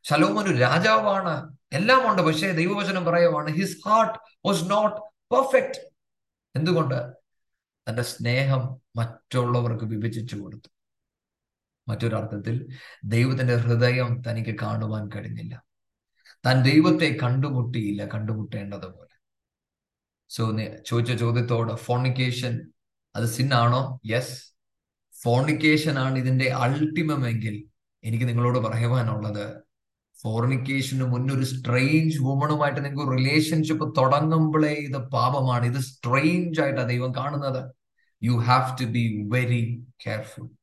ശലോമൻ ഒരു രാജാവാണ്. എല്ലാം ഉണ്ട്. പക്ഷേ ദൈവവചനം പറയുവാണ് his heart was not perfect എന്തുകൊണ്ട്? തന്റെ സ്നേഹം മറ്റുള്ളവർക്ക് വിഭജിച്ചു കൊടുത്തു. മറ്റൊരർത്ഥത്തിൽ ദൈവത്തിന്റെ ഹൃദയം തനിക്ക് കാണുവാൻ കഴിഞ്ഞില്ല. താൻ ദൈവത്തെ കണ്ടുമുട്ടിയില്ല കണ്ടുമുട്ടേണ്ടതുപോലെ. സോ ചോദിച്ച ചോദ്യത്തോട് ഫോണിക്കേഷൻ അത് സിന്നാണോ യെസ് ഫോണിക്കേഷൻ ആണ് ഇതിന്റെ അൾട്ടിമം എങ്കിൽ എനിക്ക് നിങ്ങളോട് പറയുവാനുള്ളത് ഫോർണിക്കേഷന് മുന്നൊരു സ്ട്രെയിഞ്ച് വുമണുമായിട്ട് നിങ്ങൾക്ക് റിലേഷൻഷിപ്പ് തുടങ്ങുമ്പോഴേ ഇത് പാപമാണ്. ഇത് സ്ട്രെയിഞ്ച് ആയിട്ടാണ് ദൈവം കാണുന്നത്. You have to be very careful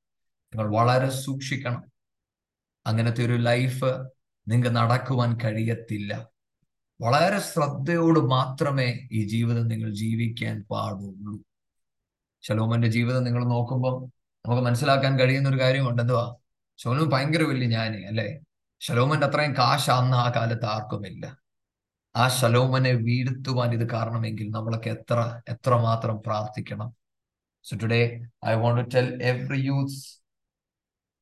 നിങ്ങൾ വളരെ സൂക്ഷിക്കണം. അങ്ങനത്തെ ഒരു ലൈഫ് നിങ്ങൾക്ക് നടക്കുവാൻ കഴിയത്തില്ല. വളരെ ശ്രദ്ധയോട് മാത്രമേ ഈ ജീവിതം നിങ്ങൾ ജീവിക്കാൻ പാടുള്ളൂ. ശലോമന്റെ ജീവിതം നിങ്ങൾ നോക്കുമ്പോൾ നമുക്ക് മനസ്സിലാക്കാൻ കഴിയുന്ന ഒരു കാര്യമുണ്ട്. എന്തുവാ? ശലോമൻ ഭയങ്കര വലിയ ജ്ഞാനി അല്ലെ? ശലോമന്റെ അത്രയും കാശ് അന്ന് ആ കാലത്ത് ആർക്കുമില്ല. ആ ശലോമനെ വീഴ്ത്തുവാൻ ഇത് കാരണമെങ്കിൽ നമ്മളൊക്കെ എത്ര എത്ര മാത്രം പ്രാർത്ഥിക്കണം. So today I want to tell every youth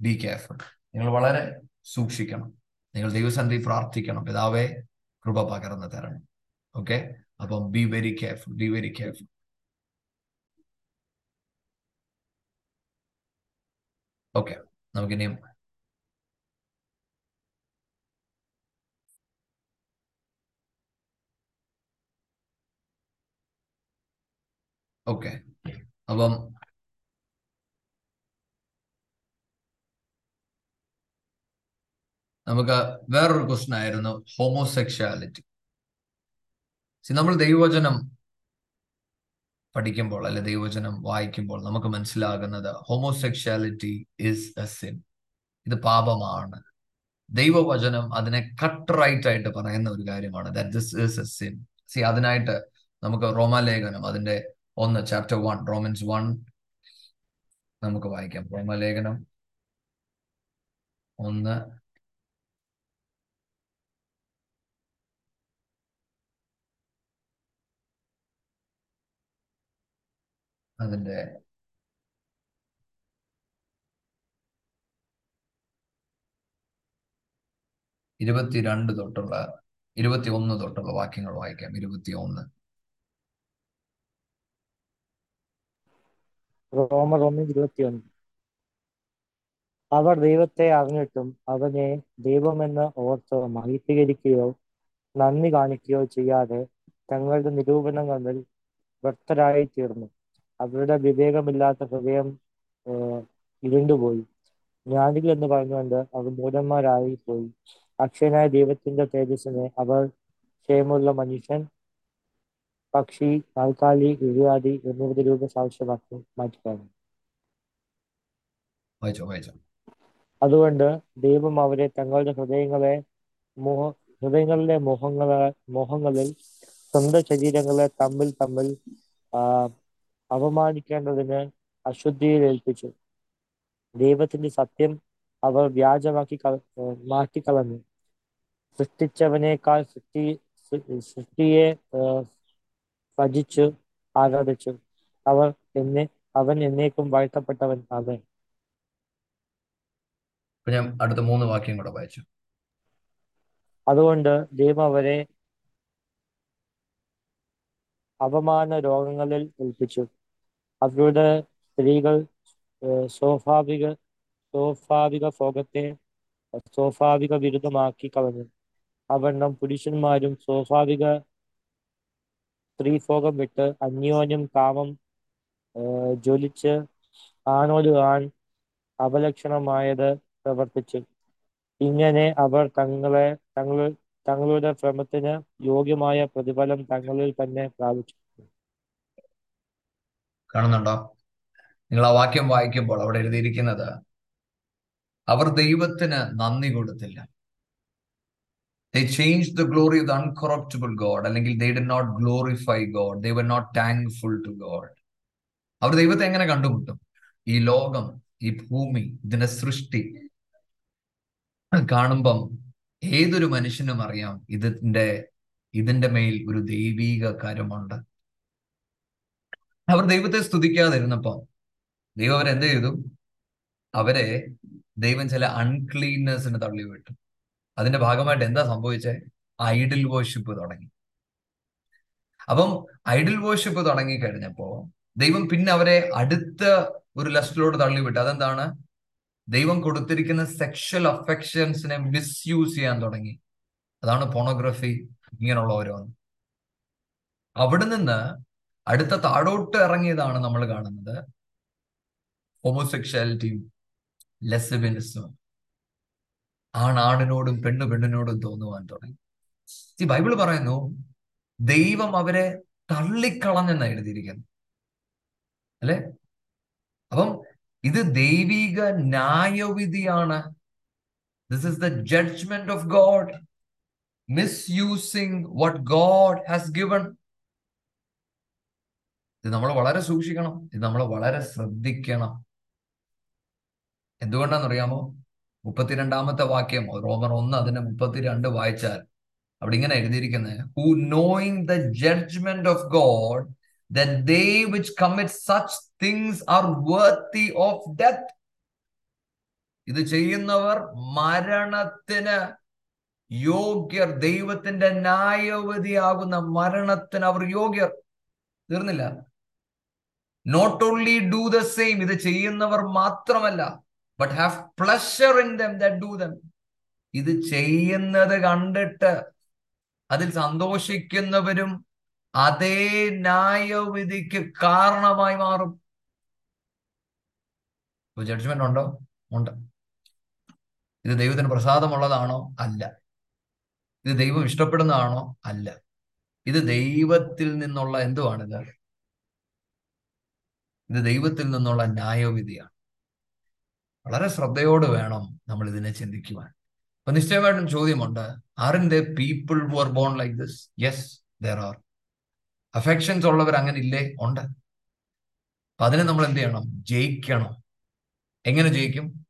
be careful നിങ്ങൾ വളരെ സൂക്ഷിക്കണം. നിങ്ങൾ ദൈവസന്ധി പ്രാർത്ഥിക്കണം. പിതാവേ കൃപ പകർന്നു തരണം ഓക്കെ അപ്പം be very careful be very careful okay നമുക്കിനിയും ഓക്കെ അപ്പം നമുക്ക് വേറൊരു ക്വസ്റ്റൻ ആയിരുന്നു ഹോമോസെക്ഷാലിറ്റി നമ്മൾ ദൈവവചനം പഠിക്കുമ്പോൾ അല്ലെ ദൈവവചനം വായിക്കുമ്പോൾ നമുക്ക് മനസ്സിലാകുന്നത് ഹോമോസെക്ഷാലിറ്റി ഇസ് എ സിൻ ഇത് പാപമാണ്. ദൈവവചനം അതിനെ കട്ട് റൈറ്റ് ആയിട്ട് പറയുന്ന ഒരു കാര്യമാണ്. That this is a sin see അതിനായിട്ട് നമുക്ക് റോമാലേഖനം അതിന്റെ ഒന്ന് ചാപ്റ്റർ വൺ റോമൻസ് വൺ നമുക്ക് വായിക്കാം. റോമാലേഖനം ഒന്ന് അതിന്റെ ഇരുപത്തിരണ്ട് തൊട്ടുള്ള ഇരുപത്തി ഒന്ന് തൊട്ടുള്ള വാക്യങ്ങൾ വായിക്കാം. ഇരുപത്തി ഒന്ന് റോമർ ഒന്ന് ഇരുപത്തിയൊന്ന്. അവർ ദൈവത്തെ അറിഞ്ഞിട്ടും അവനെ ദൈവമെന്ന് ഓർത്ത് മഹിത്തീകരിക്കുകയോ നന്ദി കാണിക്കുകയോ ചെയ്യാതെ തങ്ങളുടെ നിരൂപണങ്ങളിൽ വ്യക്തരായി തീർന്നു അവരുടെ വിവേകമില്ലാത്ത ഹൃദയം ഇരുണ്ടുപോയി. ജ്ഞാനികൾ എന്ന് പറഞ്ഞുകൊണ്ട് അവർ മൂലന്മാരായി പോയി അക്ഷയനായ ദൈവത്തിന്റെ തേജസ്സിനെ അവർ ക്ഷേമമുള്ള മനുഷ്യൻ പക്ഷി താൽക്കാലി ഇഴയാടി എന്നിവരുടെ രൂപ സാക്ഷ്യമാക്കി മാറ്റിക്കളഞ്ഞു. വായിച്ചോ അതുകൊണ്ട് ദൈവം അവരെ തങ്ങളുടെ ഹൃദയങ്ങളെ മോഹ ഹൃദയങ്ങളിലെ മോഹങ്ങളെ മോഹങ്ങളിൽ സ്വന്തം ശരീരങ്ങളെ തമ്മിൽ തമ്മിൽ ആ, അപമാനിക്കേണ്ടതിന് അശുദ്ധിയിൽ ഏൽപ്പിച്ചു ദൈവത്തിന്റെ സത്യം അവർ വ്യാജമാക്കി കള മാറ്റിക്കളഞ്ഞു. സൃഷ്ടിച്ചവനേക്കാൾ സൃഷ്ടി സൃഷ്ടിയെ ഏഹ് ഭജിച്ചു ആരാധിച്ചു. അവർ എന്നെ അവൻ എന്നേക്കും വാഴ്ത്തപ്പെട്ടവൻ അവൻ. അപ്പൊ ഞാൻ അടുത്ത മൂന്ന് വാക്യം കൂടെ വായിച്ചു. അതുകൊണ്ട് ദൈവം അവരെ അപമാന രോഗങ്ങളിൽ ഏൽപ്പിച്ചു. അവരുടെ സ്ത്രീകൾ സ്വാഭാവിക സ്വാഭാവിക ഭോഗത്തെ സ്വാഭാവിക വിരുദ്ധമാക്കി കളഞ്ഞു. അവണ്ണം പുരുഷന്മാരും സ്വാഭാവിക സ്ത്രീഭോഗം വിട്ട് അന്യോന്യം കാമം ജ്വലിച്ച് ആണോട് ആൺ അപലക്ഷണമായത് പ്രവർത്തിച്ചു. ഇങ്ങനെ അവർ തങ്ങളെ തങ്ങൾ തങ്ങളുടെ ശ്രമത്തിന് യോഗ്യമായ പ്രതിഫലം തങ്ങളിൽ തന്നെ പ്രാപിച്ചു. കാണുന്നുണ്ടോ നിങ്ങൾ ആ വാക്യം വായിക്കുമ്പോൾ അവിടെ എഴുതിയിരിക്കുന്നത് അവർ ദൈവത്തിന് നന്ദി കൊടുത്തില്ല They changed the glory of the uncorruptible God അല്ലെങ്കിൽ they did not glorify God. They were not thankful to God. അവർ ദൈവത്തെ എങ്ങനെ കണ്ടുമുട്ടും ഈ ലോകം ഈ ഭൂമി ഇതിന്റെ സൃഷ്ടി കാണുമ്പം ഏതൊരു മനുഷ്യനും അറിയാം ഇതിന്റെ ഇതിന്റെ മേൽ ഒരു ദൈവീക കരമുണ്ട് അവർ ദൈവത്തെ സ്തുതിക്കാതിരുന്നപ്പോ ദൈവം അവരെന്ത് ചെയ്തു? അവരെ ദൈവം ചില അൺക്ലീൻനെസ്സിന് തള്ളിവിട്ടു. അതിന്റെ ഭാഗമായിട്ട് എന്താ സംഭവിച്ചേ? ഐഡിൽ വോഷിപ്പ് തുടങ്ങി. അപ്പം ഐഡിൽ വോഷിപ്പ് തുടങ്ങി കഴിഞ്ഞപ്പോ ദൈവം പിന്നെ അവരെ അടുത്ത ഒരു ലസ്റ്റിലോട്ട് തള്ളിവിട്ടു. അതെന്താണ്? ദൈവം കൊടുത്തിരിക്കുന്ന സെക്ഷൽ അഫെക്ഷൻസിനെ മിസ്യൂസ് ചെയ്യാൻ തുടങ്ങി. അതാണ് പോണോഗ്രഫി ഇങ്ങനെയുള്ള ഓരോന്ന്. അവിടെ നിന്ന് അടുത്ത താഴോട്ട് ഇറങ്ങിയതാണ് നമ്മൾ കാണുന്നത്. ഹോമോസെക്ഷാലിറ്റിയും ലെസബിനിസും ആണാടിനോടും പെണ്ണു പെണ്ണിനോടും തോന്നുവാൻ തുടങ്ങി. ഈ ബൈബിൾ പറയുന്നു ദൈവം അവരെ തള്ളിക്കളഞ്ഞെന്ന് എഴുതിയിരിക്കുന്നു അല്ലെ? അപ്പം ഇത് ദൈവിക ന്യായവിധിയാണ്. This is the judgement of God misusing what God has given ഇത് നമ്മൾ വളരെ സൂക്ഷിക്കണം. ഇത് നമ്മൾ വളരെ ശ്രദ്ധിക്കണം. എന്തുകൊണ്ടാണെന്നറിയാമോ? മുപ്പത്തിരണ്ടാമത്തെ വാക്യം റോമർ ഒന്ന് അതിന്റെ മുപ്പത്തിരണ്ട് വായിച്ചാൽ അവിടെ ഇങ്ങനെ എഴുതിയിരിക്കുന്നത് who knowing the judgement of God that they which commit such things are worthy of ഇത് ചെയ്യുന്നവർ മരണത്തിന് യോഗ്യർ. ദൈവത്തിന്റെ ന്യായവതിയാകുന്ന മരണത്തിന് അവർ യോഗ്യർ. തീർന്നില്ല. Not only do the same ഇത് ചെയ്യുന്നവർ മാത്രമല്ല but have pleasure in them that do them ഇത് ചെയ്യുന്നത് കണ്ടിട്ട് അതിൽ സന്തോഷിക്കുന്നവരും അതേ ന്യായവിധിക്ക് കാരണമായി മാറും. ജഡ്ജ്മെന്റ് ഉണ്ടോ? ഉണ്ട്. ഇത് ദൈവത്തിന് പ്രസാദമുള്ളതാണോ? അല്ല. ഇത് ദൈവം ഇഷ്ടപ്പെടുന്നതാണോ? അല്ല. ഇത് ദൈവത്തിൽ നിന്നുള്ള എന്തുവാണിത്? ഇത് ദൈവത്തിൽ നിന്നുള്ള ന്യായവിധിയാണ്. വളരെ ശ്രദ്ധയോട് വേണം നമ്മൾ ഇതിനെ ചിന്തിക്കുവാൻ. അപ്പൊ നിശ്ചയമായിട്ടും ചോദ്യമുണ്ട് are in the people who are born like this yes there are affections ഉള്ളവർ അങ്ങനെ ഇല്ലേ ഉണ്ട്. അപ്പൊ അതിനെ നമ്മൾ എന്ത് ചെയ്യണം? ജയിക്കണം. എങ്ങനെ ജയിക്കും?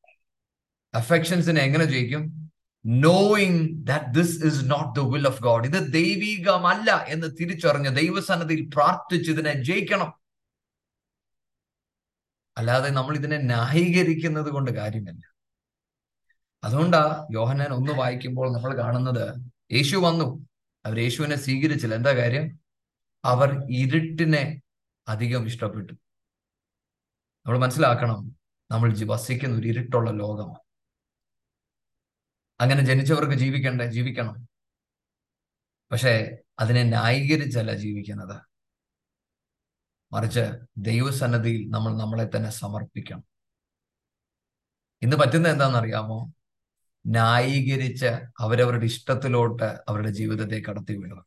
അഫെക്ഷൻസിനെ എങ്ങനെ ജയിക്കും? Knowing that this is not the will of God ഇത് ദൈവികമല്ല എന്ന് തിരിച്ചറിഞ്ഞ് ദൈവസന്നതിയിൽ പ്രാർത്ഥിച്ച് ഇതിനെ ജയിക്കണം. അല്ലാതെ നമ്മൾ ഇതിനെ ന്യായീകരിക്കുന്നത് കൊണ്ട് കാര്യമില്ല. അതുകൊണ്ടാ യോഹന്നാൻ ഒന്ന് വായിക്കുമ്പോൾ നമ്മൾ കാണുന്നത് യേശു വന്നു. അവർ യേശുവിനെ സ്വീകരിച്ചില്ല. എന്താ കാര്യം? അവർ ഇരുട്ടിനെ അധികം ഇഷ്ടപ്പെട്ടു. നമ്മൾ മനസ്സിലാക്കണം നമ്മൾ വസിക്കുന്ന ഒരു ഇരുട്ടുള്ള ലോകമാണ് അങ്ങനെ ജനിച്ചവർക്ക് ജീവിക്കണ്ടേ? ജീവിക്കണം. പക്ഷേ അതിനെ ന്യായീകരിച്ചല്ല ജീവിക്കുന്നത്. മറിച്ച് ദൈവസന്നദ്ധിയിൽ നമ്മൾ നമ്മളെ തന്നെ സമർപ്പിക്കണം. ഇന്ന് പറ്റുന്ന എന്താണെന്നറിയാമോ? ന്യായീകരിച്ച് അവരവരുടെ ഇഷ്ടത്തിലോട്ട് അവരുടെ ജീവിതത്തെ കടത്തി വിടുക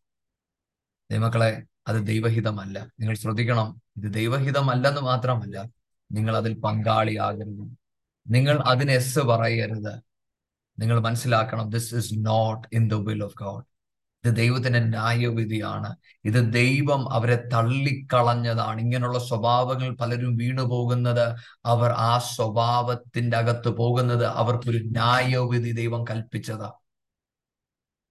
ദൈവമക്കളെ അത് ദൈവഹിതമല്ല. നിങ്ങൾ ശ്രദ്ധിക്കണം ഇത് ദൈവഹിതമല്ലെന്ന് മാത്രമല്ല നിങ്ങൾ അതിൽ പങ്കാളിയാകരുത്. നിങ്ങൾ അതിന് എസ് പറയരുത്. നിങ്ങൾ മനസ്സിലാക്കണം this is not in the will of God ഇത് ദൈവത്തിന്റെ ന്യായവിധിയാണ്. ഇത് ദൈവം അവരെ തള്ളിക്കളഞ്ഞതാണ്. ഇങ്ങനെയുള്ള സ്വഭാവങ്ങൾ പലരും വീണു പോകുന്നത് അവർ ആ സ്വഭാവത്തിന്റെ അകത്ത് പോകുന്നത് അവർക്കൊരു ന്യായവിധി ദൈവം കൽപ്പിച്ചതാ.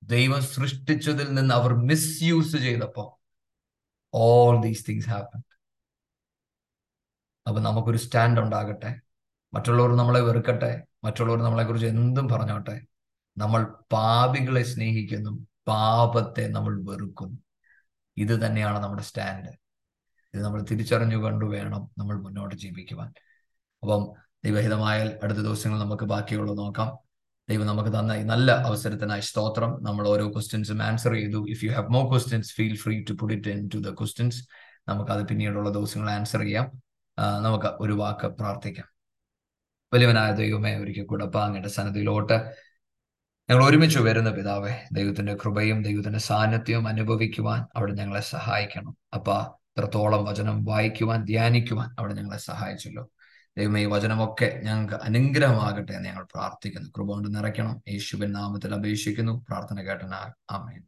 ദൈവം സൃഷ്ടിച്ചതിൽ നിന്ന് അവർ മിസ്യൂസ് ചെയ്തപ്പോ ഓൾ ദീസ് തിങ്സ് ഹാപ്പൻ അപ്പൊ നമുക്കൊരു സ്റ്റാൻഡ് ഉണ്ടാകട്ടെ. മറ്റുള്ളവർ നമ്മളെ വെറുക്കട്ടെ. മറ്റുള്ളവർ നമ്മളെ കുറിച്ച് എന്തും പറഞ്ഞോട്ടെ. നമ്മൾ പാപികളെ സ്നേഹിക്കുന്നു. പാപത്തെ നമ്മൾ വെറുക്കുന്നു. ഇത് തന്നെയാണ് നമ്മുടെ സ്റ്റാൻഡ്. ഇത് നമ്മൾ തിരിച്ചറിഞ്ഞു കണ്ടു വേണം നമ്മൾ മുന്നോട്ട് ജീവിക്കുവാൻ. അപ്പം ദൈവഹിതമായാൽ അടുത്ത ദിവസങ്ങൾ നമുക്ക് ബാക്കിയുള്ളത് നോക്കാം. ദൈവം നമുക്ക് തന്ന ഈ നല്ല അവസരത്തിനായി സ്തോത്രം. നമ്മൾ ഓരോ ക്വസ്റ്റ്യൻസും ആൻസർ ചെയ്തു. If you have more questions feel free to put it into the questions നമുക്ക് അത് പിന്നീടുള്ള ദിവസങ്ങൾ ആൻസർ ചെയ്യാം. നമുക്ക് ഒരു വാക്ക് പ്രാർത്ഥിക്കാം. വലിയവനായ ദൈവമേ ഒരിക്കൽ കൂടെ പാങ്ങയുടെ സന്നദ്ധിയിലോട്ട് ഞങ്ങൾ ഒരുമിച്ച് വരുന്ന പിതാവെ ദൈവത്തിന്റെ കൃപയും ദൈവത്തിന്റെ സാന്നിധ്യവും അനുഭവിക്കുവാൻ അവിടെ ഞങ്ങളെ സഹായിക്കണം. അപ്പ ഇത്രത്തോളം വചനം വായിക്കുവാൻ ധ്യാനിക്കുവാൻ അവിടെ ഞങ്ങളെ സഹായിച്ചല്ലോ. ദൈവം ഈ വചനമൊക്കെ ഞങ്ങൾക്ക് അനുഗ്രഹമാകട്ടെ എന്ന് ഞങ്ങൾ പ്രാർത്ഥിക്കുന്നു. കൃപ കൊണ്ട് നിറയ്ക്കണം. യേശുവിൻ നാമത്തിൽ അപേക്ഷിക്കുന്നു. പ്രാർത്ഥന കേട്ടന ആമേൻ.